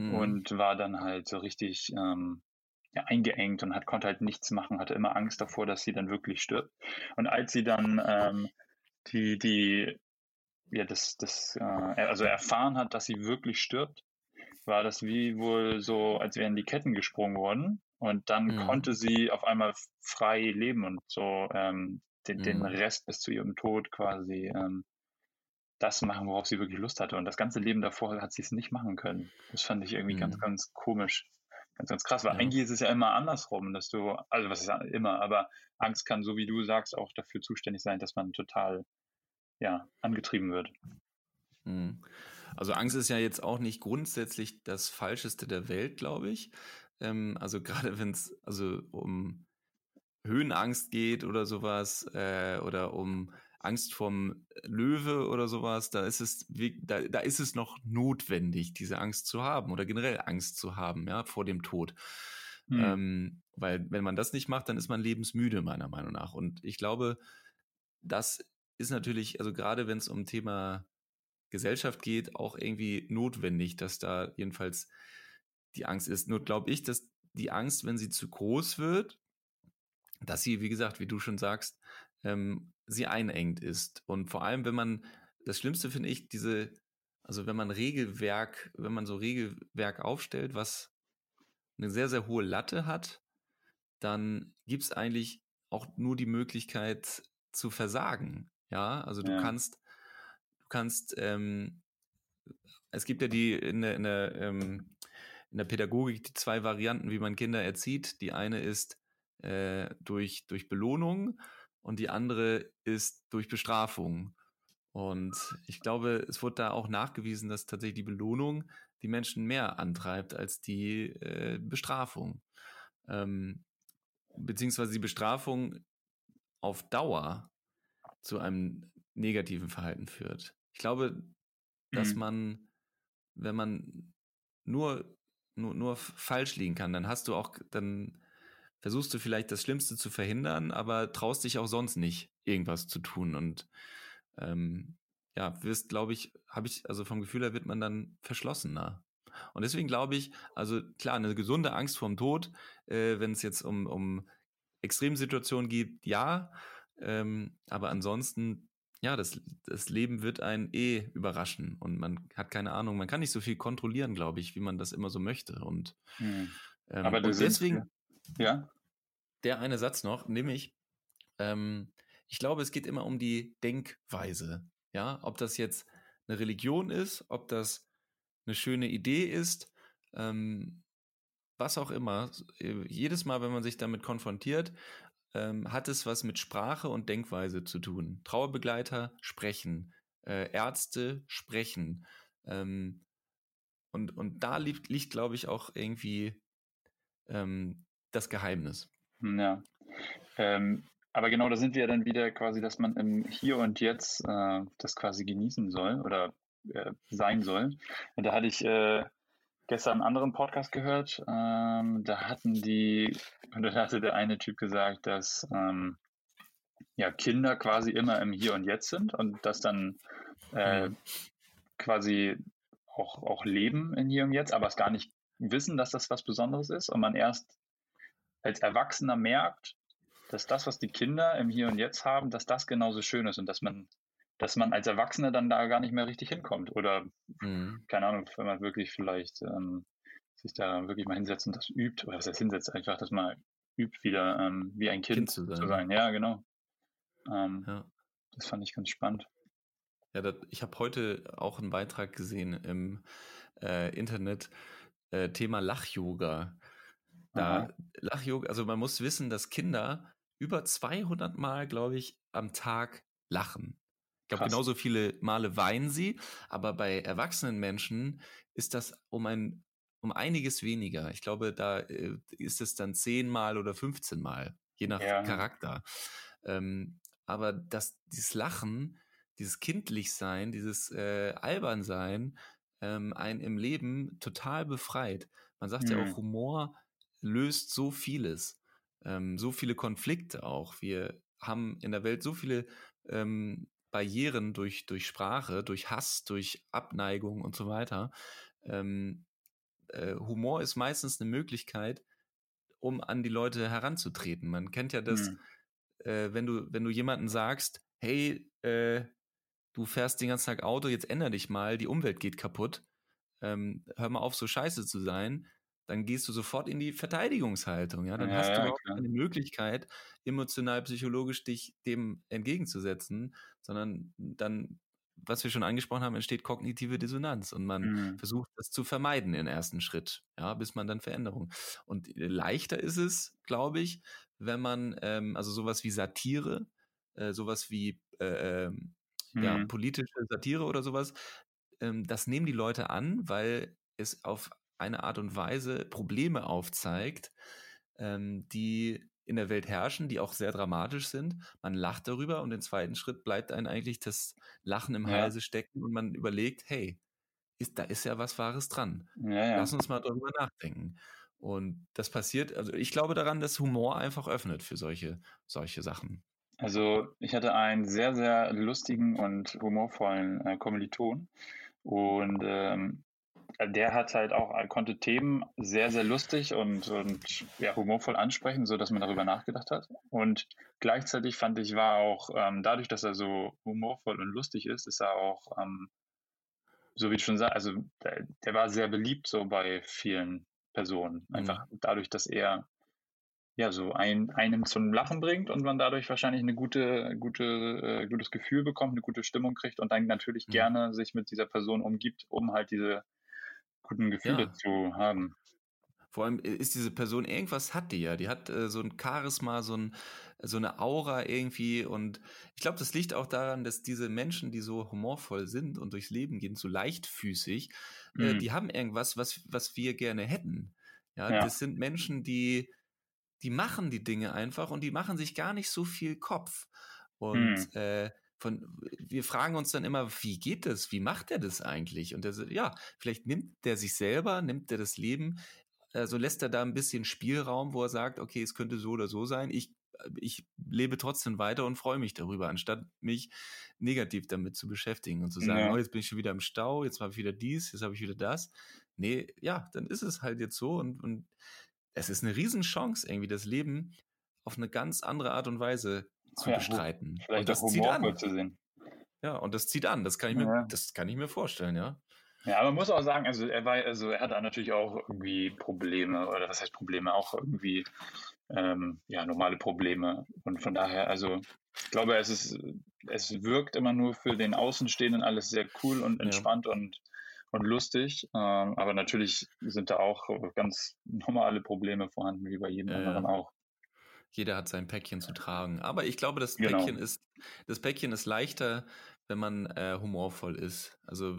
Mhm. und war dann halt so richtig ähm, ja, eingeengt und hat, konnte halt nichts machen, hatte immer Angst davor, dass sie dann wirklich stirbt. Und als sie dann ähm, die, die, ja, das, das, äh, also erfahren hat, dass sie wirklich stirbt, war das wie wohl so, als wären die Ketten gesprungen worden. Und dann Mhm. konnte sie auf einmal frei leben und so ähm, den, den Mhm. Rest bis zu ihrem Tod quasi ähm, das machen, worauf sie wirklich Lust hatte. Und das ganze Leben davor hat sie es nicht machen können. Das fand ich irgendwie ganz, Mhm. ganz komisch. Ganz, ganz krass, weil Ja. eigentlich ist es ja immer andersrum, dass du, also was ist immer, aber Angst kann, so wie du sagst, auch dafür zuständig sein, dass man total, ja, angetrieben wird. Mhm. Also Angst ist ja jetzt auch nicht grundsätzlich das Falscheste der Welt, glaube ich. Ähm, also gerade wenn es also um Höhenangst geht oder sowas äh, oder um Angst vom Löwe oder sowas, da ist es da, da ist es noch notwendig, diese Angst zu haben oder generell Angst zu haben, ja, vor dem Tod. Hm. Ähm, weil wenn man das nicht macht, dann ist man lebensmüde, meiner Meinung nach. Und ich glaube, das ist natürlich, also gerade wenn es um Thema Gesellschaft geht, auch irgendwie notwendig, dass da jedenfalls die Angst ist. Nur glaube ich, dass die Angst, wenn sie zu groß wird, dass sie, wie gesagt, wie du schon sagst, ähm, sie einengt ist. Und vor allem, wenn man, das Schlimmste finde ich, diese, also wenn man Regelwerk, wenn man so Regelwerk aufstellt, was eine sehr, sehr hohe Latte hat, dann gibt es eigentlich auch nur die Möglichkeit zu versagen. Ja, also du Ja. kannst, du kannst, ähm, es gibt ja die in der, in der, ähm, in der Pädagogik die zwei Varianten, wie man Kinder erzieht. Die eine ist äh, durch, durch Belohnung und die andere ist durch Bestrafung. Und ich glaube, es wurde da auch nachgewiesen, dass tatsächlich die Belohnung die Menschen mehr antreibt als die äh, Bestrafung. Ähm, beziehungsweise die Bestrafung auf Dauer zu einem negativen Verhalten führt. Ich glaube, dass Mhm. man, wenn man nur, nur, nur falsch liegen kann, dann hast du auch, dann versuchst du vielleicht das Schlimmste zu verhindern, aber traust dich auch sonst nicht, irgendwas zu tun. Und ähm, ja, wirst, glaube ich, habe ich, also vom Gefühl her wird man dann verschlossener. Und deswegen glaube ich, also klar, eine gesunde Angst vorm Tod, äh, wenn es jetzt um, um Extremsituationen geht, ja. Ähm, aber ansonsten, ja, das, das Leben wird einen eh überraschen und man hat keine Ahnung, man kann nicht so viel kontrollieren, glaube ich, wie man das immer so möchte. Und, Hm. ähm, Aber und deswegen Ja. der eine Satz noch, nämlich, ähm, ich glaube, es geht immer um die Denkweise. Ja, ob das jetzt eine Religion ist, ob das eine schöne Idee ist, ähm, was auch immer. Jedes Mal, wenn man sich damit konfrontiert, ähm, hat es was mit Sprache und Denkweise zu tun. Trauerbegleiter sprechen, äh, Ärzte sprechen. Ähm, und, und da liegt, liegt glaube ich, auch irgendwie ähm, das Geheimnis. Hm, Ja. Ähm, aber genau, da sind wir dann wieder quasi, dass man im Hier und Jetzt äh, das quasi genießen soll oder äh, sein soll. Und da hatte ich äh, gestern einen anderen Podcast gehört. Ähm, da hatten die, oder da hatte der eine Typ gesagt, dass ähm, ja, Kinder quasi immer im Hier und Jetzt sind und das dann äh, quasi auch, auch leben in Hier und Jetzt, aber es gar nicht wissen, dass das was Besonderes ist und man erst als Erwachsener merkt, dass das, was die Kinder im Hier und Jetzt haben, dass das genauso schön ist und dass man, dass man als Erwachsener dann da gar nicht mehr richtig hinkommt. Oder, Mhm. keine Ahnung, wenn man wirklich vielleicht ähm, sich da wirklich mal hinsetzt und das übt, oder was heißt hinsetzt, einfach, dass man übt, wieder ähm, wie ein Kind, Kind zu zu sein. sein. Ja, genau. Ähm, Ja. Das fand ich ganz spannend. Ja, das, ich habe heute auch einen Beitrag gesehen im äh, Internet, äh, Thema Lach-Yoga. Da. Lach-Yoga, also man muss wissen, dass Kinder über 200 Mal, glaube ich, am Tag lachen. Ich glaube, genauso viele Male weinen sie, aber bei erwachsenen Menschen ist das um ein um einiges weniger. Ich glaube, da äh, ist es dann zehnmal oder 15 Mal, je nach Ja. Charakter. Ähm, aber das, dieses Lachen, dieses Kindlichsein, dieses äh, Albernsein, ähm, einen im Leben total befreit. Man sagt ja Mhm. auch, Humor löst so vieles, ähm, so viele Konflikte auch. Wir haben in der Welt so viele ähm, Barrieren durch, durch Sprache, durch Hass, durch Abneigung und so weiter. Ähm, äh, Humor ist meistens eine Möglichkeit, um an die Leute heranzutreten. Man kennt ja das, Mhm. äh, wenn du, wenn du jemanden sagst, hey, äh, du fährst den ganzen Tag Auto, jetzt änder dich mal, die Umwelt geht kaputt, ähm, hör mal auf, so scheiße zu sein, dann gehst du sofort in die Verteidigungshaltung. Ja, dann Ja, hast du ja, überhaupt keine Möglichkeit, emotional, psychologisch dich dem entgegenzusetzen, sondern dann, was wir schon angesprochen haben, entsteht kognitive Dissonanz und man Mhm. versucht das zu vermeiden im ersten Schritt, ja, bis man dann Veränderung. Und äh, leichter ist es, glaube ich, wenn man, ähm, also sowas wie Satire, äh, sowas wie äh, ähm, ja, Mhm. politische Satire oder sowas, ähm, das nehmen die Leute an, weil es auf eine Art und Weise Probleme aufzeigt, ähm, die in der Welt herrschen, die auch sehr dramatisch sind. Man lacht darüber und im zweiten Schritt bleibt einem eigentlich das Lachen im Ja. Halse stecken und man überlegt, hey, ist, da ist ja was Wahres dran. Ja, ja. Lass uns mal darüber nachdenken. Und das passiert, also ich glaube daran, dass Humor einfach öffnet für solche, solche Sachen. Also ich hatte einen sehr, sehr lustigen und humorvollen äh, Kommiliton und ähm, der hat halt auch, konnte Themen sehr, sehr lustig und, und ja, humorvoll ansprechen, so dass man darüber nachgedacht hat. Und gleichzeitig fand ich, war auch ähm, dadurch, dass er so humorvoll und lustig ist, ist er auch, ähm, so wie ich schon sage, also der, der war sehr beliebt so bei vielen Personen. Einfach dadurch, dass er ja so ein, einem zum Lachen bringt und man dadurch wahrscheinlich eine gute, gute, äh, gutes Gefühl bekommt, eine gute Stimmung kriegt und dann natürlich Mhm. gerne sich mit dieser Person umgibt, um halt diese guten Gefühle Ja. zu haben. Vor allem ist diese Person, irgendwas hat die ja. Die hat äh, so ein Charisma, so, ein, so eine Aura irgendwie. Und ich glaube, das liegt auch daran, dass diese Menschen, die so humorvoll sind und durchs Leben gehen, so leichtfüßig, äh, Mhm. die haben irgendwas, was, was wir gerne hätten. Ja, Ja. das sind Menschen, die, die machen die Dinge einfach und die machen sich gar nicht so viel Kopf. Und Mhm. äh, von, wir fragen uns dann immer, wie geht das? Wie macht er das eigentlich? Und der, ja, vielleicht nimmt der sich selber, nimmt er das Leben, also lässt er da ein bisschen Spielraum, wo er sagt, okay, es könnte so oder so sein. Ich, ich lebe trotzdem weiter und freue mich darüber, anstatt mich negativ damit zu beschäftigen und zu sagen, Ja. oh, jetzt bin ich schon wieder im Stau, jetzt habe ich wieder dies, jetzt habe ich wieder das. Nee, ja, dann ist es halt jetzt so und, und es ist eine Riesenchance, irgendwie das Leben auf eine ganz andere Art und Weise zu Ja, bestreiten. Vielleicht und das zieht an. zu sehen. Ja, und das zieht an. Das kann ich mir, Ja. das kann ich mir vorstellen, ja. Ja, aber man muss auch sagen, also er war, also er hatte natürlich auch irgendwie Probleme, oder was heißt Probleme, auch irgendwie ähm, ja, normale Probleme. Und von daher, also ich glaube, es ist, es wirkt immer nur für den Außenstehenden alles sehr cool und Ja. entspannt und, und lustig. Ähm, aber natürlich sind da auch ganz normale Probleme vorhanden, wie bei jedem Ja, ja. anderen auch. Jeder hat sein Päckchen zu tragen. Aber ich glaube, das Genau. Päckchen ist, das Päckchen ist leichter, wenn man äh, humorvoll ist. Also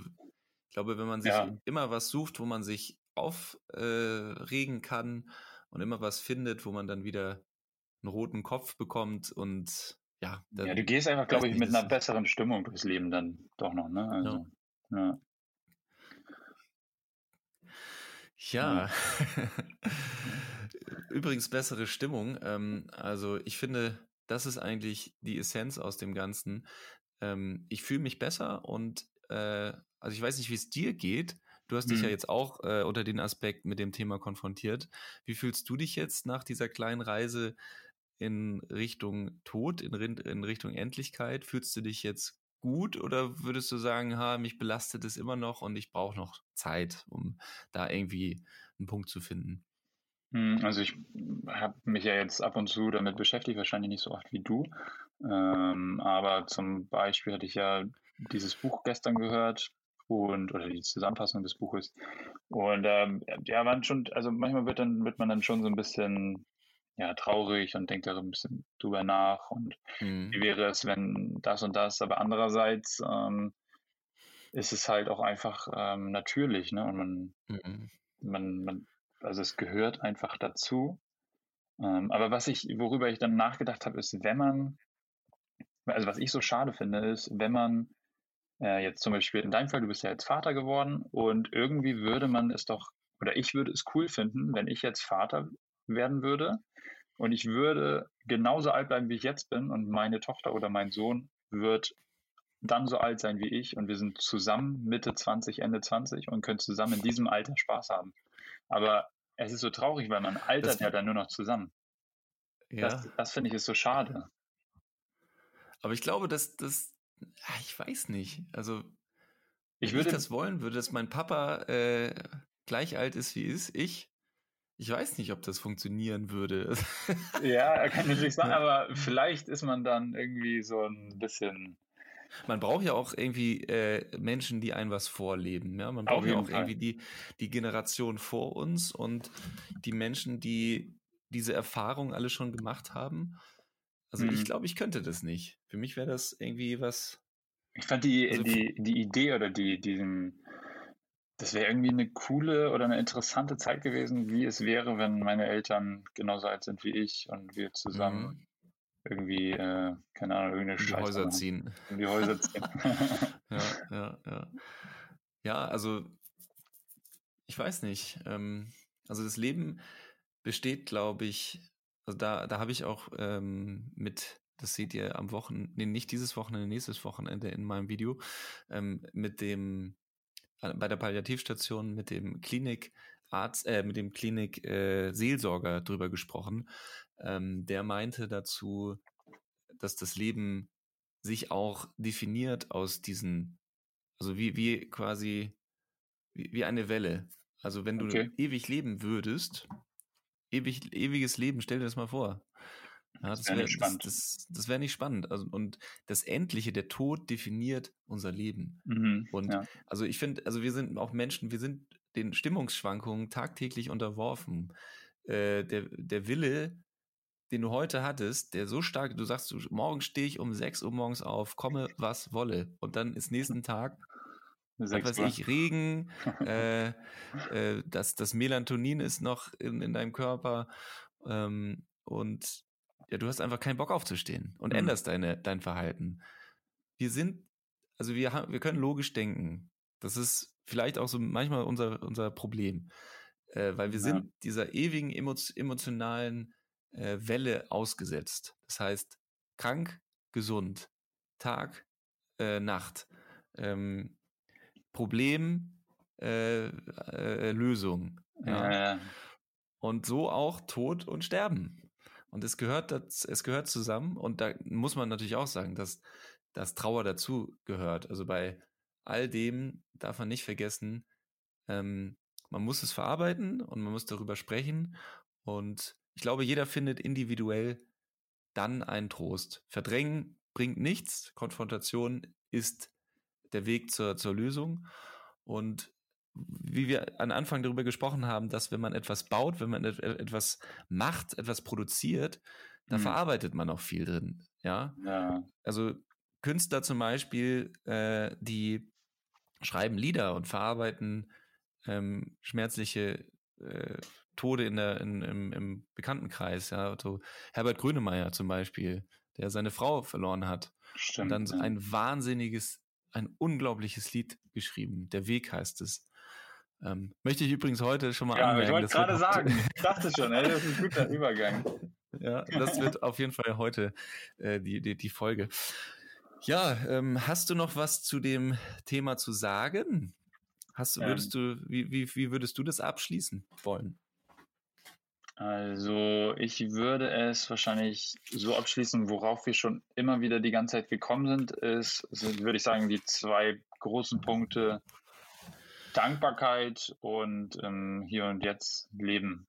ich glaube, wenn man sich Ja. immer was sucht, wo man sich aufregen kann und immer was findet, wo man dann wieder einen roten Kopf bekommt und ja, dann, Ja, du gehst einfach, glaube ich, mit einer besseren Stimmung durchs Leben dann doch noch, ne? Also, ja. Ja. Übrigens bessere Stimmung. Ähm, also ich finde, das ist eigentlich die Essenz aus dem Ganzen. Ähm, ich fühle mich besser und äh, also ich weiß nicht, wie es dir geht. Du hast dich ja Mhm. jetzt auch äh, unter den Aspekt mit dem Thema konfrontiert. Wie fühlst du dich jetzt nach dieser kleinen Reise in Richtung Tod, in, in Richtung Endlichkeit? Fühlst du dich jetzt gut oder würdest du sagen, ha, mich belastet es immer noch und ich brauche noch Zeit, um da irgendwie einen Punkt zu finden? Hm, Also ich habe mich ja jetzt ab und zu damit beschäftigt, wahrscheinlich nicht so oft wie du. Ähm, aber zum Beispiel hatte ich ja dieses Buch gestern gehört und oder die Zusammenfassung des Buches. Und ähm, ja, waren schon, also manchmal wird dann wird man dann schon so ein bisschen ja traurig und denkt da so ein bisschen drüber nach und Mhm. wie wäre es, wenn das und das, aber andererseits ähm, ist es halt auch einfach ähm, natürlich, ne? Und man Mhm. man, man, also es gehört einfach dazu. Ähm, aber was ich, worüber ich dann nachgedacht habe, ist, wenn man, also was ich so schade finde, ist, wenn man äh, jetzt zum Beispiel in deinem Fall, du bist ja jetzt Vater geworden und irgendwie würde man es doch, oder ich würde es cool finden, wenn ich jetzt Vater werden würde und ich würde genauso alt bleiben, wie ich jetzt bin und meine Tochter oder mein Sohn wird dann so alt sein wie ich und wir sind zusammen Mitte 20, Ende 20 und können zusammen in diesem Alter Spaß haben. Aber es ist so traurig, weil man altert das, ja dann nur noch zusammen. Ja. Das, das finde ich ist so schade. Aber ich glaube, dass das, ah, ich weiß nicht. Also, ich würde ich das wollen würde, dass mein Papa äh, gleich alt ist wie ist, ich. Ich weiß nicht, ob das funktionieren würde. ja, kann natürlich sagen, aber vielleicht ist man dann irgendwie so ein bisschen man braucht ja auch irgendwie äh, Menschen, die einem was vorleben. Ja? Man braucht ja auch Fall. irgendwie die, die Generation vor uns und die Menschen, die diese Erfahrung alle schon gemacht haben. Also mhm. ich glaube, ich könnte das nicht. Für mich wäre das irgendwie was. Ich fand die, also die, die Idee oder die, diesen, das wäre irgendwie eine coole oder eine interessante Zeit gewesen, wie es wäre, wenn meine Eltern genauso alt sind wie ich und wir zusammen mhm irgendwie, äh, keine Ahnung, irgendeine in die Scheiße Häuser ziehen. In die Häuser ziehen. ja, ja, ja. Ja, also ich weiß nicht. Ähm, also das Leben besteht, glaube ich, also da, da habe ich auch ähm, mit, das seht ihr am Wochenende, nee, nicht dieses Wochenende, nächstes Wochenende in meinem Video, ähm, mit dem, bei der Palliativstation mit dem Klinikarzt, äh, mit dem Klinik äh, Seelsorger drüber gesprochen, ähm, der meinte dazu, dass das Leben sich auch definiert aus diesen, also wie, wie quasi, wie, wie eine Welle. Also wenn du okay. ewig leben würdest, ewig, ewiges Leben, stell dir das mal vor. Ja, das wäre wär, das, das, das wär nicht spannend. Also, und das Endliche, der Tod definiert unser Leben. Mhm, und ja. also ich finde, also wir sind auch Menschen, wir sind den Stimmungsschwankungen tagtäglich unterworfen. Äh, der, der Wille den du heute hattest, der so stark, du sagst, morgen stehe ich um 6 Uhr morgens auf, komme was wolle. Und dann ist nächsten Tag, was weiß ich, Regen, äh, äh, das, das Melatonin ist noch in, in deinem Körper ähm, und ja, du hast einfach keinen Bock aufzustehen und mhm. änderst deine, dein Verhalten. Wir sind, also wir, haben, wir können logisch denken. Das ist vielleicht auch so manchmal unser, unser Problem. Äh, weil wir ja. sind dieser ewigen emotionalen äh, Welle ausgesetzt. Das heißt, krank, gesund, Tag, äh, Nacht, ähm, Problem, äh, äh, Lösung. Ja. ja. Und so auch Tod und Sterben. Und es gehört, es gehört zusammen. Und da muss man natürlich auch sagen, dass, dass Trauer dazu gehört. Also bei all dem darf man nicht vergessen, ähm, man muss es verarbeiten und man muss darüber sprechen. Und ich glaube, jeder findet individuell dann einen Trost. Verdrängen bringt nichts. Konfrontation ist der Weg zur, zur Lösung. Und wie wir am Anfang darüber gesprochen haben, dass wenn man etwas baut, wenn man etwas macht, etwas produziert, da hm. verarbeitet man auch viel drin. Ja. ja. Also Künstler zum Beispiel, äh, die schreiben Lieder und verarbeiten ähm, schmerzliche äh, Tode in der, in, im, im Bekanntenkreis, ja, so Herbert Grönemeyer zum Beispiel, der seine Frau verloren hat. Stimmt, und dann ja. ein wahnsinniges, ein unglaubliches Lied geschrieben. Der Weg heißt es. Ähm, möchte ich übrigens heute schon mal ja, anmerken. Ich wollte gerade sagen, ich dachte schon, ey, das ist ein guter Übergang. ja, das wird auf jeden Fall heute äh, die, die, die Folge. Ja, ähm, hast du noch was zu dem Thema zu sagen? Hast, würdest ähm, du, wie, wie, wie würdest du das abschließen wollen? Also ich würde es wahrscheinlich so abschließen, worauf wir schon immer wieder die ganze Zeit gekommen sind, ist, sind, würde ich sagen, die zwei großen Punkte Dankbarkeit und ähm, hier und jetzt Leben.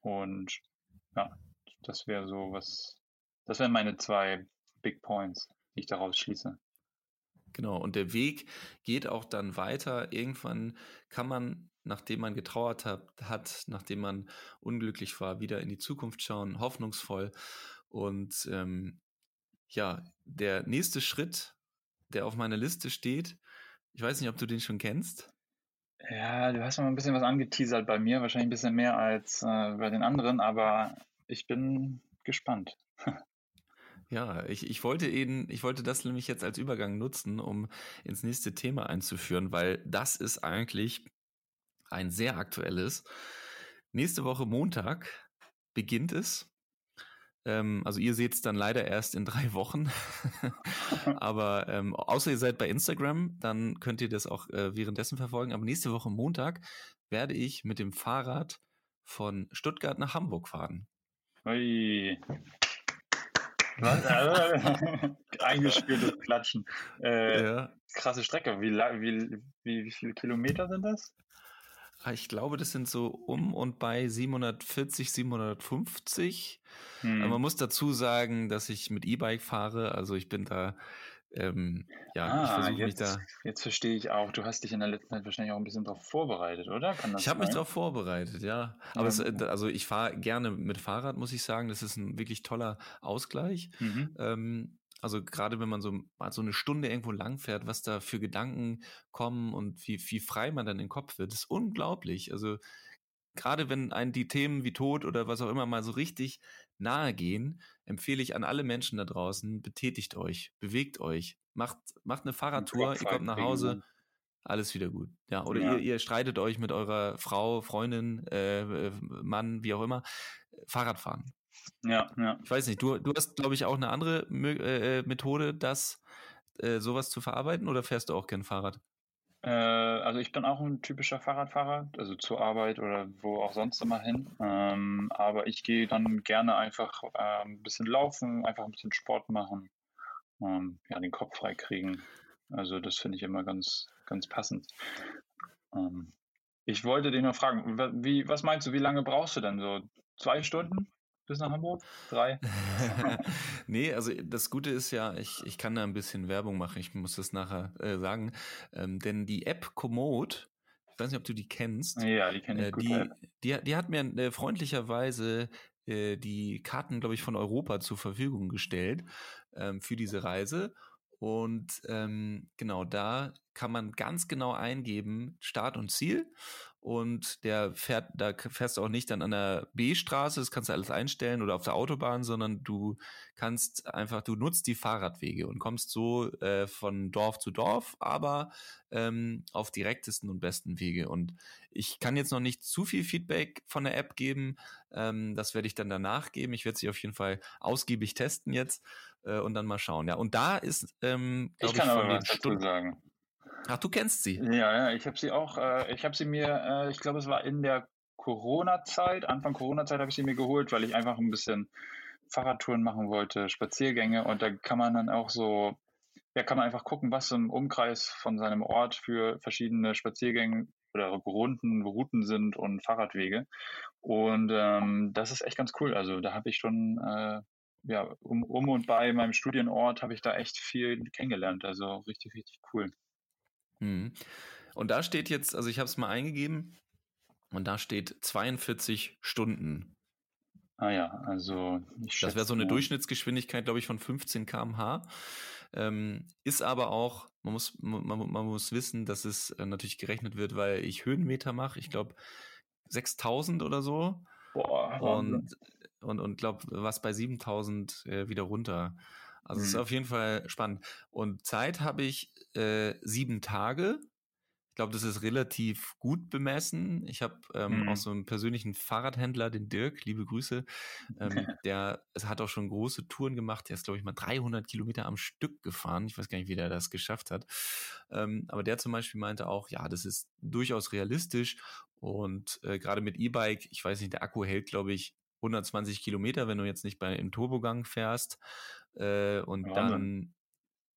Und ja, das wäre so was, das wären meine zwei Big Points, die ich daraus schließe. Genau, und der Weg geht auch dann weiter. Irgendwann kann man nachdem man getrauert hat, hat, nachdem man unglücklich war, wieder in die Zukunft schauen, hoffnungsvoll. Und ähm, ja, der nächste Schritt, der auf meiner Liste steht, ich weiß nicht, ob du den schon kennst. Ja, du hast noch ein bisschen was angeteasert bei mir, wahrscheinlich ein bisschen mehr als äh, bei den anderen, aber ich bin gespannt. Ja, ich, ich wollte eben, ich wollte das nämlich jetzt als Übergang nutzen, um ins nächste Thema einzuführen, weil das ist eigentlich ein sehr aktuelles. Nächste Woche Montag beginnt es. Ähm, also ihr seht es dann leider erst in drei Wochen. Aber ähm, außer ihr seid bei Instagram, dann könnt ihr das auch äh, währenddessen verfolgen. Aber nächste Woche Montag werde ich mit dem Fahrrad von Stuttgart nach Hamburg fahren. Ui. Eingespieltes Klatschen. Äh, ja. Krasse Strecke. Wie, wie, wie, wie viele Kilometer sind das? Ah, ich glaube, das sind so um und bei 740, 750. Hm. man muss dazu sagen, dass ich mit E-Bike fahre. Also ich bin da, ähm, ja, ah, ich versuche mich da. Jetzt verstehe ich auch. Du hast dich in der letzten Zeit wahrscheinlich auch ein bisschen darauf vorbereitet, oder? ich habe mich darauf vorbereitet, ja. Aber ja. Es, äh, also ich fahre gerne mit Fahrrad, muss ich sagen. Das ist ein wirklich toller Ausgleich. Mhm. Ähm, also gerade wenn man so mal so eine Stunde irgendwo lang fährt, was da für Gedanken kommen und wie, wie frei man dann im Kopf wird, ist unglaublich. Also gerade wenn einen die Themen wie Tod oder was auch immer mal so richtig nahe gehen, empfehle ich an alle Menschen da draußen, betätigt euch, bewegt euch, macht, macht eine Fahrradtour, ihr kommt nach Hause, alles wieder gut. Ja, oder ja. Ihr, ihr streitet euch mit eurer Frau, Freundin, äh, äh Mann, wie auch immer. Fahrradfahren. Ja, ja. Ich weiß nicht, du, du hast, glaube ich, auch eine andere äh, äh, Methode, das äh, sowas zu verarbeiten oder fährst du auch gern Fahrrad? Äh, also ich bin auch ein typischer Fahrradfahrer, also zur Arbeit oder wo auch sonst immer hin. Ähm, aber ich gehe dann gerne einfach äh, ein bisschen laufen, einfach ein bisschen Sport machen, ähm, ja, den Kopf frei kriegen. Also das finde ich immer ganz, ganz passend. Ähm, ich wollte dich noch fragen, wie, was meinst du, wie lange brauchst du denn so? Zwei Stunden? Bis nach Hamburg? Drei? nee, also das Gute ist ja, ich, ich kann da ein bisschen Werbung machen, ich muss das nachher äh, sagen. Ähm, denn die App Komoot, ich weiß nicht, ob du die kennst. Ja, die kenne ich äh, gut. Die, die, die, hat mir äh, freundlicherweise äh, die Karten, glaube ich, von Europa zur Verfügung gestellt ähm, für diese Reise. Und ähm, genau da kann man ganz genau eingeben, Start und Ziel und der fährt, da fährst du auch nicht dann an der B-Straße, das kannst du alles einstellen oder auf der Autobahn, sondern du kannst einfach, du nutzt die Fahrradwege und kommst so äh, von Dorf zu Dorf, aber ähm, auf direktesten und besten Wege. Und ich kann jetzt noch nicht zu viel Feedback von der App geben, ähm, das werde ich dann danach geben. Ich werde sie auf jeden Fall ausgiebig testen jetzt äh, und dann mal schauen. Ja, und da ist, ähm, ich, kann ich, von aber was dazu sagen. Ach, du kennst sie? Ja, ja, ich habe sie auch, äh, ich habe sie mir, äh, ich glaube, es war in der Corona-Zeit, Anfang Corona-Zeit habe ich sie mir geholt, weil ich einfach ein bisschen Fahrradtouren machen wollte, Spaziergänge und da kann man dann auch so, ja, kann man einfach gucken, was im Umkreis von seinem Ort für verschiedene Spaziergänge oder Runden, Routen sind und Fahrradwege. Und ähm, das ist echt ganz cool. Also da habe ich schon, äh, ja, um, um und bei meinem Studienort habe ich da echt viel kennengelernt. Also richtig, richtig cool. Mhm. Und da steht jetzt, also ich habe es mal eingegeben und da steht 42 Stunden. Ah ja, also Das wäre so eine Durchschnittsgeschwindigkeit, glaube ich, von 15 km/h. Ähm, ist aber auch, man muss, man, man, muss wissen, dass es äh, natürlich gerechnet wird, weil ich Höhenmeter mache. Ich glaube 6000 oder so. Boah, und, und, und glaube, was bei 7000 äh, wieder runter. Also es mhm. ist auf jeden Fall spannend. Und Zeit habe ich äh, sieben Tage. Ich glaube, das ist relativ gut bemessen. Ich habe ähm, mhm. auch so einen persönlichen Fahrradhändler, den Dirk, liebe Grüße. Ähm, der es hat auch schon große Touren gemacht. Der ist, glaube ich, mal 300 Kilometer am Stück gefahren. Ich weiß gar nicht, wie der das geschafft hat. Ähm, aber der zum Beispiel meinte auch, ja, das ist durchaus realistisch. Und äh, gerade mit E-Bike, ich weiß nicht, der Akku hält, glaube ich, 120 Kilometer, wenn du jetzt nicht bei im Turbogang fährst. Äh, und ja, dann,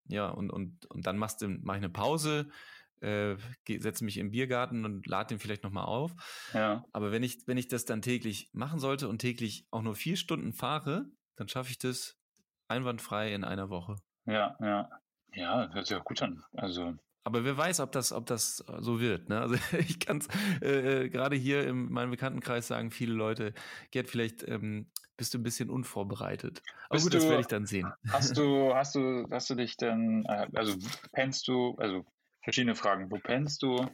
ja, und, und, und dann machst du, mach ich eine Pause, äh, setze mich im Biergarten und lade den vielleicht nochmal auf. Ja. Aber wenn ich, wenn ich das dann täglich machen sollte und täglich auch nur vier Stunden fahre, dann schaffe ich das einwandfrei in einer Woche. Ja, ja. Ja, hört sich auch gut an. Also. Aber wer weiß, ob das, ob das so wird. Ne? Also ich kann es äh, äh, gerade hier in meinem Bekanntenkreis sagen viele Leute, Gerd, vielleicht ähm, bist du ein bisschen unvorbereitet. Aber bist gut, du, das werde ich dann sehen. Hast du, hast du, hast du dich denn, äh, also pennst du, also verschiedene Fragen. Wo pennst du?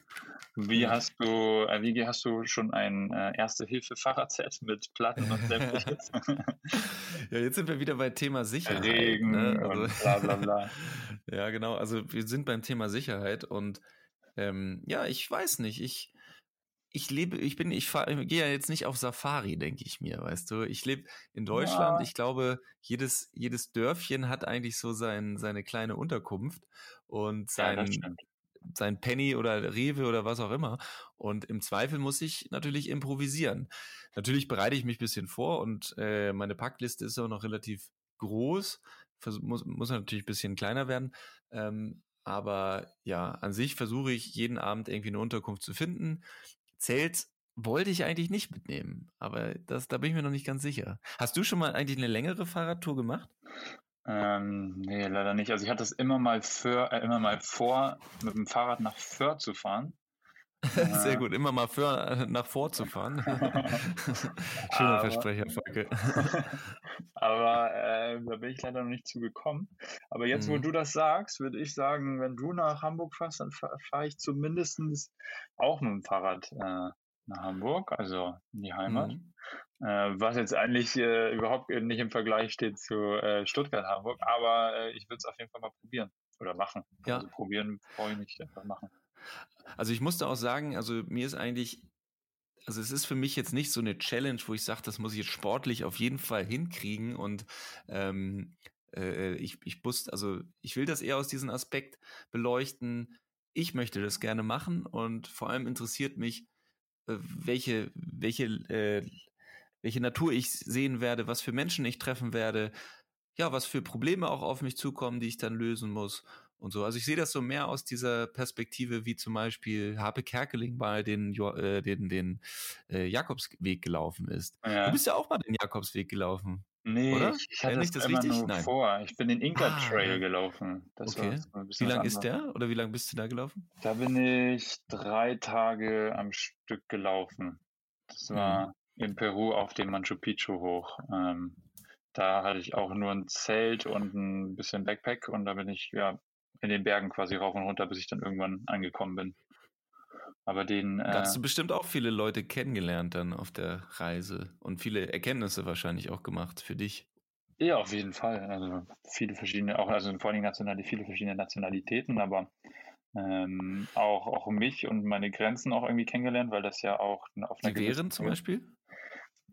Wie hast du, äh, wie hast du schon ein äh, Erste-Hilfe-Fahrradset mit Platten und sämtliches? ja, jetzt sind wir wieder bei Thema Sicherheit. Regen ne? und also, bla bla bla. ja, genau. Also wir sind beim Thema Sicherheit und ähm, ja, ich weiß nicht. Ich, ich lebe, ich bin, ich, fahr, ich gehe ja jetzt nicht auf Safari, denke ich mir, weißt du. Ich lebe in Deutschland. Ja. Ich glaube, jedes, jedes Dörfchen hat eigentlich so sein, seine kleine Unterkunft und Ja, sein, stimmt. Sein Penny oder Rewe oder was auch immer. Und im Zweifel muss ich natürlich improvisieren. Natürlich bereite ich mich ein bisschen vor und äh, meine Packliste ist auch noch relativ groß. Vers muss, muss natürlich ein bisschen kleiner werden. Ähm, aber ja, an sich versuche ich jeden Abend irgendwie eine Unterkunft zu finden. Zelt wollte ich eigentlich nicht mitnehmen, aber das, da bin ich mir noch nicht ganz sicher. Hast du schon mal eigentlich eine längere Fahrradtour gemacht? Ähm, nee, leider nicht. Also ich hatte es immer mal für, äh, immer mal vor, mit dem Fahrrad nach Föhr zu fahren. Sehr Äh, gut, immer mal für, nach vorzufahren. Schöner Aber- Versprecher, Volke. Aber äh, da bin ich leider noch nicht zugekommen. Aber jetzt, wo Mhm. du das sagst, würde ich sagen, wenn du nach Hamburg fährst, dann fahre fahr ich zumindest auch mit dem Fahrrad äh, nach Hamburg, also in die Heimat. Mhm. Äh, was jetzt eigentlich äh, überhaupt nicht im Vergleich steht zu äh, Stuttgart-Hamburg, aber äh, ich würde es auf jeden Fall mal probieren oder machen. Ja. Also probieren freue ich mich einfach machen. Also ich musste auch sagen, also mir ist eigentlich, also es ist für mich jetzt nicht so eine Challenge, wo ich sage, das muss ich jetzt sportlich auf jeden Fall hinkriegen und ähm, äh, ich, ich muss, also ich will das eher aus diesem Aspekt beleuchten. Ich möchte das gerne machen und vor allem interessiert mich, äh, welche, welche, äh, welche Natur ich sehen werde, was für Menschen ich treffen werde, ja, was für Probleme auch auf mich zukommen, die ich dann lösen muss und so. Also ich sehe das so mehr aus dieser Perspektive, wie zum Beispiel Harpe Kerkeling mal den, äh, den, den äh, Jakobsweg gelaufen ist. Ja. Du bist ja auch mal den Jakobsweg gelaufen. Nee, Oder? ich, ich hatte das das immer nur Nein. vor. Ich bin den Inca Ah, Trail ja. gelaufen. Das war Okay. Wie lang ist der? Oder wie lang bist du da gelaufen? Da bin ich drei Tage am Stück gelaufen. Das Mhm. In Peru auf dem Machu Picchu hoch. Ähm, da hatte ich auch nur ein Zelt und ein bisschen Backpack und da bin ich ja in den Bergen quasi rauf und runter, bis ich dann irgendwann angekommen bin. Aber den, Da äh, hast du bestimmt auch viele Leute kennengelernt dann auf der Reise und viele Erkenntnisse wahrscheinlich auch gemacht für dich. ja, auf jeden Fall. Also viele verschiedene, auch also vor allem national, viele verschiedene Nationalitäten, aber ähm, auch, auch mich und meine Grenzen auch irgendwie kennengelernt, weil das ja auch auf einer Die wären zum Beispiel?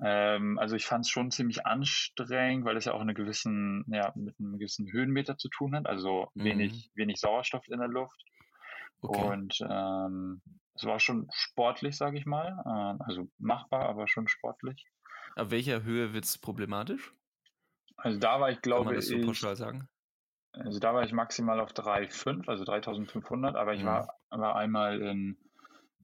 Ähm, also ich fand es schon ziemlich anstrengend, weil es ja auch eine gewissen, ja, mit einem gewissen Höhenmeter zu tun hat, also Mhm. wenig, wenig Sauerstoff in der Luft. Okay. Und ähm, es war schon sportlich, sage ich mal. Ähm, also machbar, aber schon sportlich. Ab welcher Höhe wird es problematisch? Also da war ich, Kann glaube man das so ich, sagen? also da war ich maximal auf 3,5, also 3500, aber ich Mhm. war, war einmal in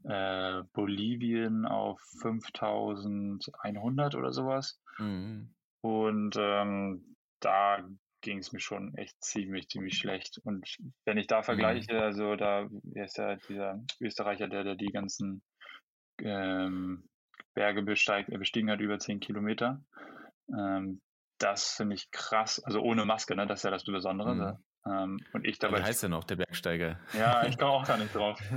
äh, Bolivien auf 5100 oder sowas. Mhm. Und ähm, da ging es mir schon echt ziemlich, ziemlich schlecht. Und wenn ich da vergleiche, also da ist ja dieser Österreicher, der, der die ganzen ähm, Berge besteig, bestiegen hat, über 10 Kilometer. Ähm, das finde ich krass. Also ohne Maske, ne? Das ist ja das Besondere. Mhm. Ähm, und ich dabei. wie heißt der noch, der Bergsteiger? ja, ich komme auch gar nicht drauf.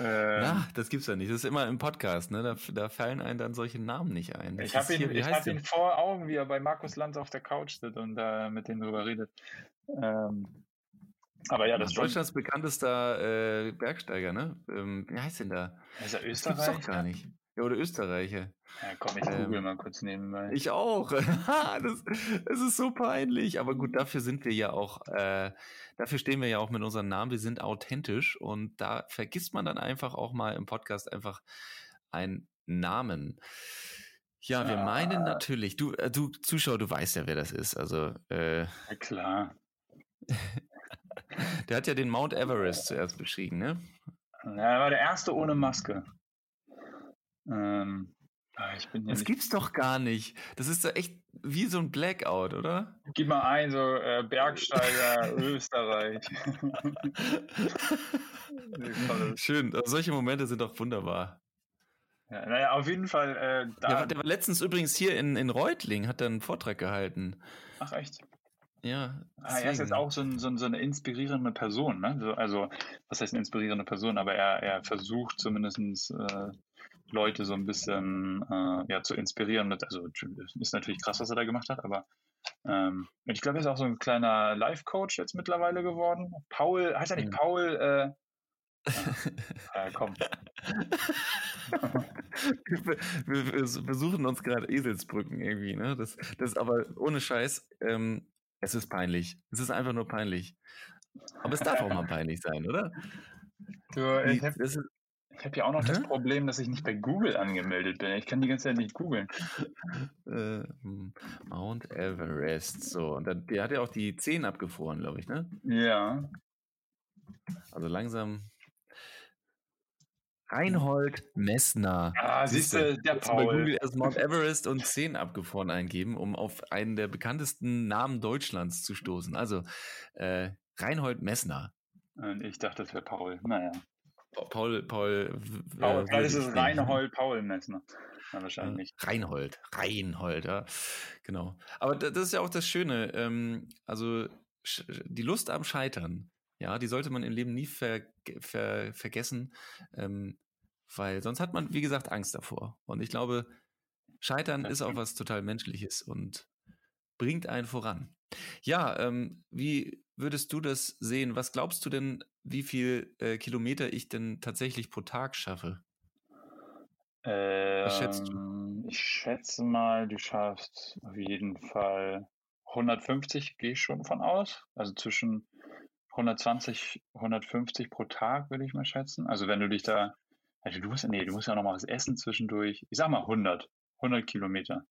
Ähm, Na, das gibt's ja nicht. Das ist immer im Podcast, ne? Da, da fallen einem dann solche Namen nicht ein. Das Ich habe ihn, hier- ich hab ihn vor Augen, wie er bei Markus Lanz auf der Couch sitzt und da mit dem drüber redet. Ähm, aber ja, das. Deutschlands bekanntester äh, Bergsteiger, ne? Ähm, wie heißt denn da? Ist er Das gibt's Österreich? doch gar nicht. Ja, oder Österreicher. Ja, komm, ich Ähm, google mal kurz nebenbei. Ich auch. das, das ist so peinlich. Aber gut, dafür sind wir ja auch, äh, dafür stehen wir ja auch mit unserem Namen. Wir sind authentisch und da vergisst man dann einfach auch mal im Podcast einfach einen Namen. Ja, wir Ja. meinen natürlich, du, äh, du Zuschauer, du weißt ja, wer das ist. Also, äh, ja, klar. der hat ja den Mount Everest zuerst beschrieben, ne? Ja, er war der erste ohne Maske. Ähm, ah, ich bin Das nicht. gibt's doch gar nicht. Das ist doch echt wie so ein Blackout, oder? Gib mal ein, so äh, Bergsteiger Österreich. Schön. Also solche Momente sind doch wunderbar. ja, naja, auf jeden Fall. Äh, da, Der war, der war letztens übrigens hier in, in Reutling, hat er einen Vortrag gehalten. ach, echt? Ja. Ah, er ist jetzt auch so, ein, so, ein, so eine inspirierende Person, ne? So, also, was heißt eine inspirierende Person? Aber er, er versucht zumindest äh, Leute so ein bisschen äh, ja, zu inspirieren. Mit, also ist natürlich krass, was er da gemacht hat, aber ähm, ich glaube, er ist auch so ein kleiner Life-Coach jetzt mittlerweile geworden. Paul, heißt er nicht mhm. Paul? Äh, ja, komm. wir, wir, suchen uns gerade Eselsbrücken irgendwie, ne? Das, das aber ohne Scheiß, ähm, es ist peinlich. Es ist einfach nur peinlich. Aber es darf auch mal peinlich sein, oder? Du, ich habe hab ja auch noch Hä? das Problem, dass ich nicht bei Google angemeldet bin. Ich kann die ganze Zeit nicht googeln. Äh, Mount Everest. So, und dann, der hat ja auch die Zehen abgefroren, glaube ich, ne? Ja. Also langsam Reinhold Messner. Ah, siehst du, der Paul. Bei Google erst Mount Everest und 10 abgefroren eingeben, um auf einen der bekanntesten Namen Deutschlands zu stoßen. Also äh, Reinhold Messner. Und ich dachte, das wäre Paul. Naja. Paul, Paul. Paul äh, vielleicht ist Reinhold Paul Messner. Ja, wahrscheinlich. Reinhold, Reinhold, ja. Genau. Aber das ist ja auch das Schöne. Ähm, also die Lust am Scheitern ja, die sollte man im Leben nie ver ver vergessen, ähm, weil sonst hat man, wie gesagt, Angst davor. Und ich glaube, Scheitern ist auch was total Menschliches und bringt einen voran. Ja, ähm, wie würdest du das sehen? Was glaubst du denn, wie viel äh, Kilometer ich denn tatsächlich pro Tag schaffe? Was schätzt du? Ähm, ich schätze mal, du schaffst auf jeden Fall 150, gehe ich schon von aus. Also zwischen 120, 150 pro Tag, würde ich mal schätzen. Also wenn du dich da, also du musst, nee, du musst ja noch mal was essen zwischendurch. Ich sag mal 100, 100 Kilometer.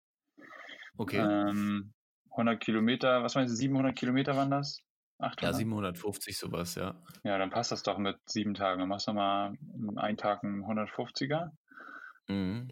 Okay. Ähm, 100 Kilometer, was meinst du, 700 Kilometer waren das? 800? Ja, 750 sowas, ja. Ja, dann passt das doch mit sieben Tagen. Dann machst du mal einen Tag einen 150er. Mhm.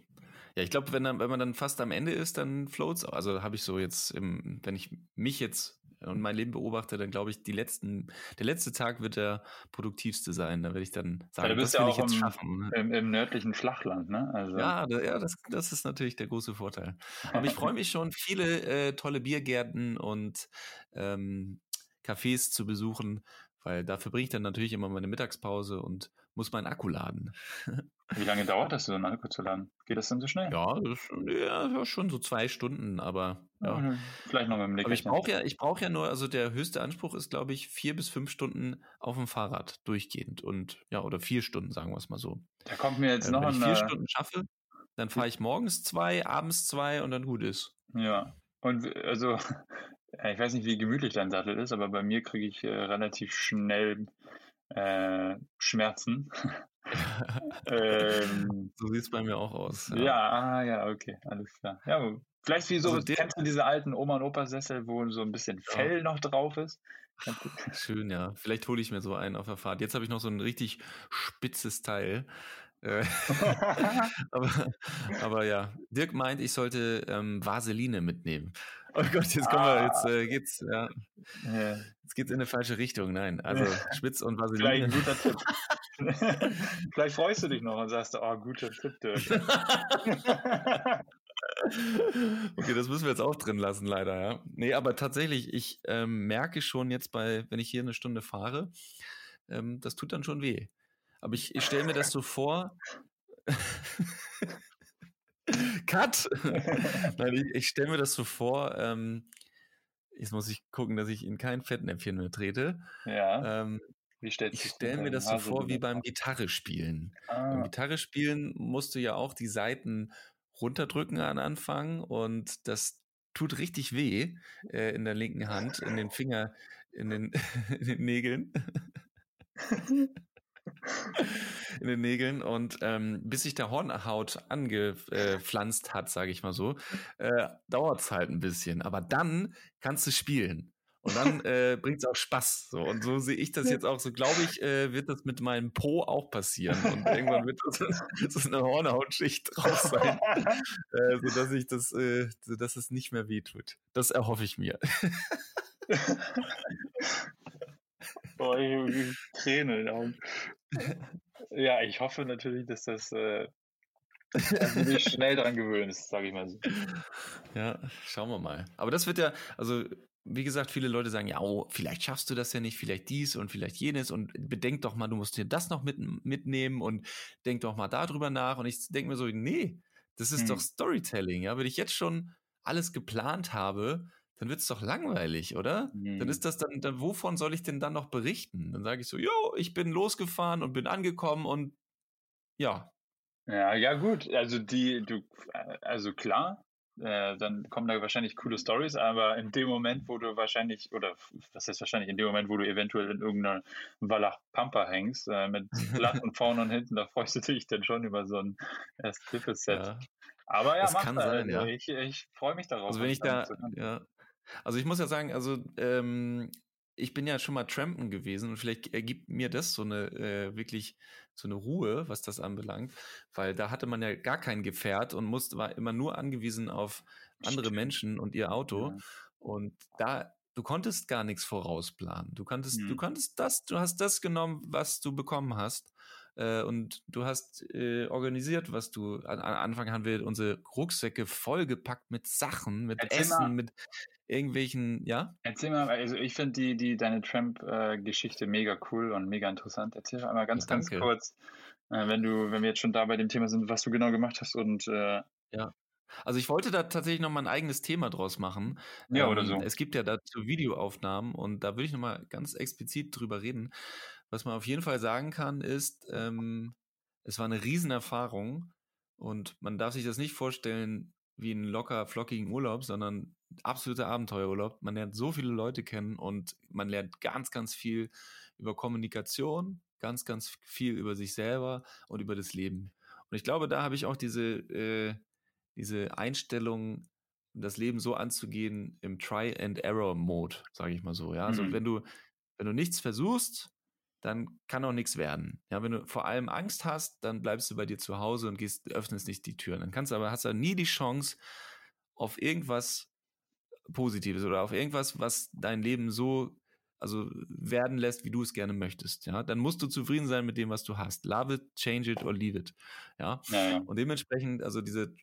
Ja, ich glaube, wenn, wenn man dann fast am Ende ist, dann floats auch. Also habe ich so jetzt, im, wenn ich mich jetzt und mein Leben beobachte, dann glaube ich, die letzten, der letzte Tag wird der produktivste sein. Da werde ich dann sagen, ja, das will ja ich jetzt im, schaffen. Ne? Im, Im, nördlichen Flachland, ne? Also. Ja, da, ja das, das ist natürlich der große Vorteil. Aber ich freue mich schon, viele äh, tolle Biergärten und ähm, Cafés zu besuchen, weil dafür bringe ich dann natürlich immer meine Mittagspause und muss meinen Akku laden. Wie lange dauert das, so einen Akku zu laden? Geht das denn so schnell? Ja, das, ja schon so zwei Stunden, aber ja. Vielleicht noch mit dem Nick. Aber ich brauche ja, ich brauche ja nur, also der höchste Anspruch ist, glaube ich, vier bis fünf Stunden auf dem Fahrrad durchgehend und ja, oder vier Stunden, sagen wir es mal so. Da kommt mir jetzt äh, noch Wenn ich vier Stunden schaffe, dann fahre ich morgens zwei, abends zwei und dann gut ist. Ja. Und also, ich weiß nicht, wie gemütlich dein Sattel ist, aber bei mir kriege ich äh, relativ schnell äh, Schmerzen. ähm, so sieht es bei mir auch aus. Ja. ja, ah, ja, okay, alles klar. Ja, vielleicht wie so, also kennst du diese alten Oma- und Opa-Sessel, wo so ein bisschen Fell ja. noch drauf ist? Schön, ja. Vielleicht hole ich mir so einen auf der Fahrt. Jetzt habe ich noch so ein richtig spitzes Teil. Äh, aber, aber, ja, Dirk meint, ich sollte ähm, Vaseline mitnehmen. Oh Gott, jetzt kommen wir, jetzt äh, geht's, ja. ja. Jetzt geht's in eine falsche Richtung. Nein, also Spitz und Vaseline. Vielleicht ein guter Tipp. Vielleicht freust du dich noch und sagst, oh, guter Tipp, Dirk. okay, das müssen wir jetzt auch drin lassen, leider, ja. Nee, aber tatsächlich, ich ähm, merke schon jetzt bei, wenn ich hier eine Stunde fahre, ähm, das tut dann schon weh. Aber ich, ich stelle mir das so vor. Cut! Nein, ich, ich stelle mir das so vor, ähm, jetzt muss ich gucken, dass ich in kein Fettnäpfchen mehr trete. Ja. Ähm, ich stelle mir das so vor wie beim Gitarre spielen. Ah. Beim Gitarre spielen musst du ja auch die Seiten runterdrücken an Anfang und das tut richtig weh äh, in der linken Hand, in den Finger, in den, in den Nägeln. in den Nägeln und ähm, bis sich der Hornhaut angepflanzt hat, sage ich mal so, äh, dauert es halt ein bisschen. Aber dann kannst du spielen. Und dann äh, bringt es auch Spaß. So. Und so sehe ich das jetzt auch. So glaube ich, äh, wird das mit meinem Po auch passieren. Und irgendwann wird das, so eine Hornhautschicht drauf sein, äh, sodass ich das, äh, sodass es nicht mehr wehtut. Das erhoffe ich mir. Boah, ich, Tränen in den Augen. Ja, ich hoffe natürlich, dass das, äh, dass du dich schnell dran gewöhnst, sage ich mal so. Ja, schauen wir mal. Aber das wird ja, also wie gesagt, viele Leute sagen, ja, oh, vielleicht schaffst du das ja nicht, vielleicht dies und vielleicht jenes und bedenk doch mal, du musst dir das noch mit, mitnehmen und denk doch mal darüber nach. Und ich denke mir so, nee, das ist hm. doch Storytelling, ja. Wenn ich jetzt schon alles geplant habe, dann wird es doch langweilig, oder? Hm. Dann ist das dann, dann, wovon soll ich denn dann noch berichten? Dann sage ich so, jo, ich bin losgefahren und bin angekommen und ja. Ja, ja, gut. Also die, du, also klar, äh, dann kommen da wahrscheinlich coole Stories, aber in dem Moment, wo du wahrscheinlich, oder was heißt wahrscheinlich, in dem Moment, wo du eventuell in irgendeiner Wallach Pampa hängst, äh, mit Platten vorne und hinten, da freust du dich dann schon über so ein Skipple-Set. Ja. Aber ja, das kann sein, also ja. ich, ich freue mich darauf. Also wenn ich da, ja, also ich muss ja sagen, also ähm, ich bin ja schon mal trampen gewesen und vielleicht ergibt mir das so eine äh, wirklich so eine Ruhe, was das anbelangt, weil da hatte man ja gar kein Gefährt und musste war immer nur angewiesen auf andere Menschen und ihr Auto ja. und da du konntest gar nichts vorausplanen. Du konntest mhm. du konntest das, du hast das genommen, was du bekommen hast äh, und du hast äh, organisiert, was du an, an Anfang haben wir unsere Rucksäcke vollgepackt mit Sachen, mit Erzähl Essen, mal. mit irgendwelchen, ja? Erzähl mal, also ich finde die, die, deine Tramp-Geschichte mega cool und mega interessant. Erzähl mal einmal ganz, ja, ganz kurz, äh, wenn du, wenn wir jetzt schon da bei dem Thema sind, was du genau gemacht hast und äh, ja. Also ich wollte da tatsächlich noch mal ein eigenes Thema draus machen. Ja, ähm, oder so. Es gibt ja dazu Videoaufnahmen und da würde ich noch mal ganz explizit drüber reden. Was man auf jeden Fall sagen kann, ist, ähm, es war eine Riesenerfahrung und man darf sich das nicht vorstellen wie einen locker flockigen Urlaub, sondern absoluter Abenteuerurlaub. Man lernt so viele Leute kennen und man lernt ganz, ganz viel über Kommunikation, ganz, ganz viel über sich selber und über das Leben. Und ich glaube, da habe ich auch diese, äh, diese Einstellung, das Leben so anzugehen im Try-and-Error-Mode, sage ich mal so. Ja, also mhm. wenn du, wenn du nichts versuchst, dann kann auch nichts werden. Ja, wenn du vor allem Angst hast, dann bleibst du bei dir zu Hause und gehst, öffnest nicht die Türen. Dann kannst du aber, hast du nie die Chance, auf irgendwas Positives oder auf irgendwas, was dein Leben so also werden lässt, wie du es gerne möchtest. Ja, dann musst du zufrieden sein mit dem, was du hast. Love it, change it or leave it. Ja, ja, ja. und dementsprechend, also diese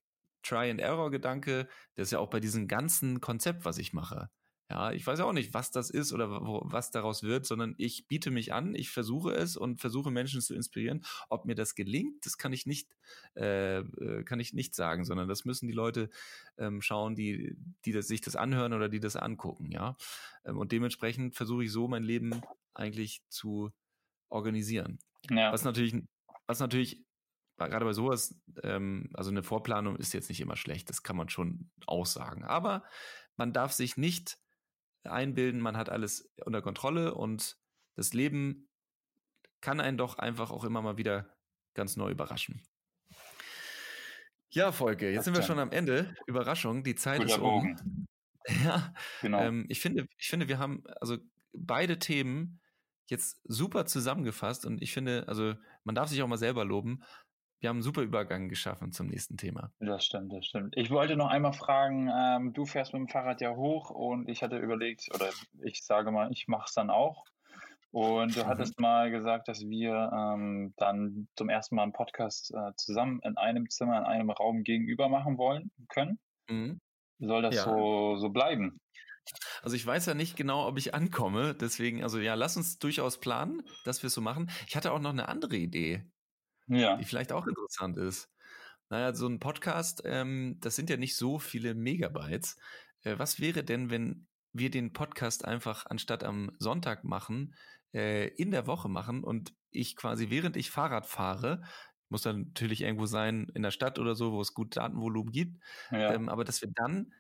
Try and Error Gedanke, das ist ja auch bei diesem ganzen Konzept, was ich mache. Ja, ich weiß auch nicht, was das ist oder wo, was daraus wird, sondern ich biete mich an, ich versuche es und versuche Menschen zu inspirieren. Ob mir das gelingt, das kann ich nicht, äh, äh, kann ich nicht sagen, sondern das müssen die Leute ähm, schauen, die, die das, sich das anhören oder die das angucken, ja. Ähm, und dementsprechend versuche ich so mein Leben eigentlich zu organisieren. Ja. Was natürlich, was natürlich gerade bei sowas, ähm, also eine Vorplanung ist jetzt nicht immer schlecht, das kann man schon aussagen. Aber man darf sich nicht einbilden, man hat alles unter Kontrolle und das Leben kann einen doch einfach auch immer mal wieder ganz neu überraschen. Ja, Folge, jetzt sind wir schon am Ende. Überraschung, die Zeit Guter ist um. Bogen. Ja, genau. Ähm, ich finde, ich finde, wir haben also beide Themen jetzt super zusammengefasst und ich finde, also man darf sich auch mal selber loben wir haben einen super Übergang geschaffen zum nächsten Thema. Das stimmt, das stimmt. Ich wollte noch einmal fragen, ähm, du fährst mit dem Fahrrad ja hoch und ich hatte überlegt, oder ich sage mal, ich mache es dann auch. Und du mhm. hattest mal gesagt, dass wir ähm, dann zum ersten Mal einen Podcast äh, zusammen in einem Zimmer, in einem Raum gegenüber machen wollen können. Mhm. Soll das ja. so, so bleiben? Also ich weiß ja nicht genau, ob ich ankomme. Deswegen, also ja, lass uns durchaus planen, dass wir es so machen. Ich hatte auch noch eine andere Idee ja. die vielleicht auch interessant ist. Naja, so ein Podcast, ähm, das sind ja nicht so viele Megabytes. Äh, was wäre denn, wenn wir den Podcast einfach anstatt am Sonntag machen, äh, in der Woche machen und ich quasi, während ich Fahrrad fahre, muss dann natürlich irgendwo sein in der Stadt oder so, wo es gut Datenvolumen gibt, ja. ähm, aber dass wir dann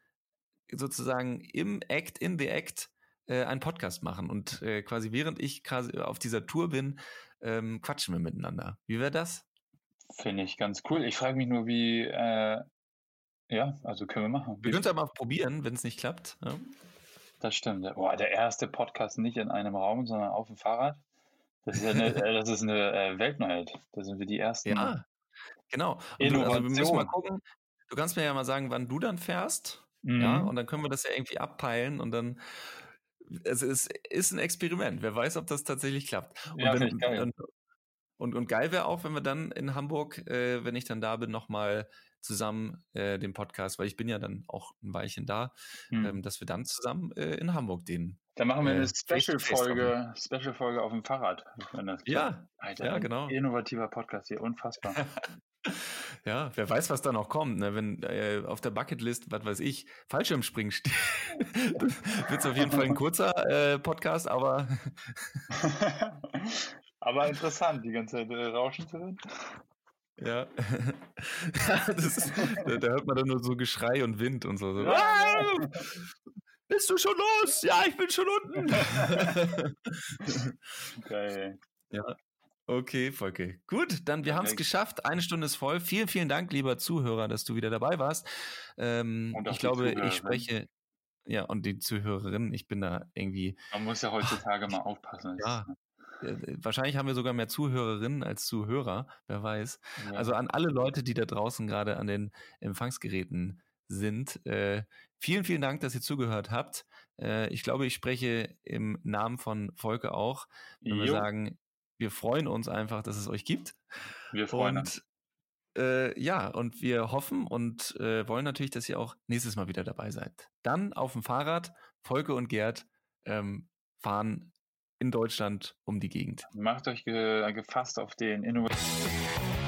sozusagen im Act, in the Act, äh, einen Podcast machen und äh, quasi während ich quasi auf dieser Tour bin, ähm, quatschen wir miteinander. Wie wäre das? Finde ich ganz cool. Ich frage mich nur, wie, äh, ja, also können wir machen. Wir können es ja mal probieren, wenn es nicht klappt. Ja. Das stimmt. Boah, der erste Podcast nicht in einem Raum, sondern auf dem Fahrrad. Das ist, eine, äh, das ist eine äh, Weltneuheit. Da sind wir die Ersten. Ja, genau. Und du, also wir müssen mal gucken. Du kannst mir ja mal sagen, wann du dann fährst. Mhm. Ja, und dann können wir das ja irgendwie abpeilen und dann es ist, ein Experiment. Wer weiß, ob das tatsächlich klappt. Und, ja, wenn, und, Und, und geil wäre auch, wenn wir dann in Hamburg, äh, wenn ich dann da bin, nochmal zusammen äh, den Podcast, weil ich bin ja dann auch ein Weilchen da, hm. ähm, dass wir dann zusammen äh, in Hamburg den. Dann machen wir eine äh, Special-Folge, Special-Folge auf dem Fahrrad. ja, Alter, ja, genau. Innovativer Podcast hier, unfassbar. ja, wer weiß, was da noch kommt. Ne? Wenn äh, auf der Bucketlist, was weiß ich, Fallschirmspringen steht, wird es auf jeden Fall ein kurzer äh, Podcast, aber. aber interessant, die ganze Zeit äh, rauschen zu hören. Ja. ist, da, da, hört man dann nur so Geschrei und Wind und so. so. Ja. Bist du schon los? Ja, ich bin schon unten. Geil. Ja. Okay, Volke. Gut, dann wir haben es geschafft. Eine Stunde ist voll. Vielen, vielen Dank, lieber Zuhörer, dass du wieder dabei warst. Ähm, ich glaube, ich spreche. Ja, und die Zuhörerin, ich bin da irgendwie. Man muss ja heutzutage mal aufpassen. Ja, äh, wahrscheinlich haben wir sogar mehr Zuhörerinnen als Zuhörer, wer weiß. Ja. Also an alle Leute, die da draußen gerade an den Empfangsgeräten sind, äh, vielen, vielen Dank, dass ihr zugehört habt. Äh, ich glaube, ich spreche im Namen von Volke auch, wenn jo. wir sagen, wir freuen uns einfach, dass es euch gibt. Wir freuen und, uns. Äh, ja, und wir hoffen und äh, wollen natürlich, dass ihr auch nächstes Mal wieder dabei seid. Dann auf dem Fahrrad, Volke und Gerd ähm, fahren in Deutschland um die Gegend. Macht euch ge gefasst auf den Innovation.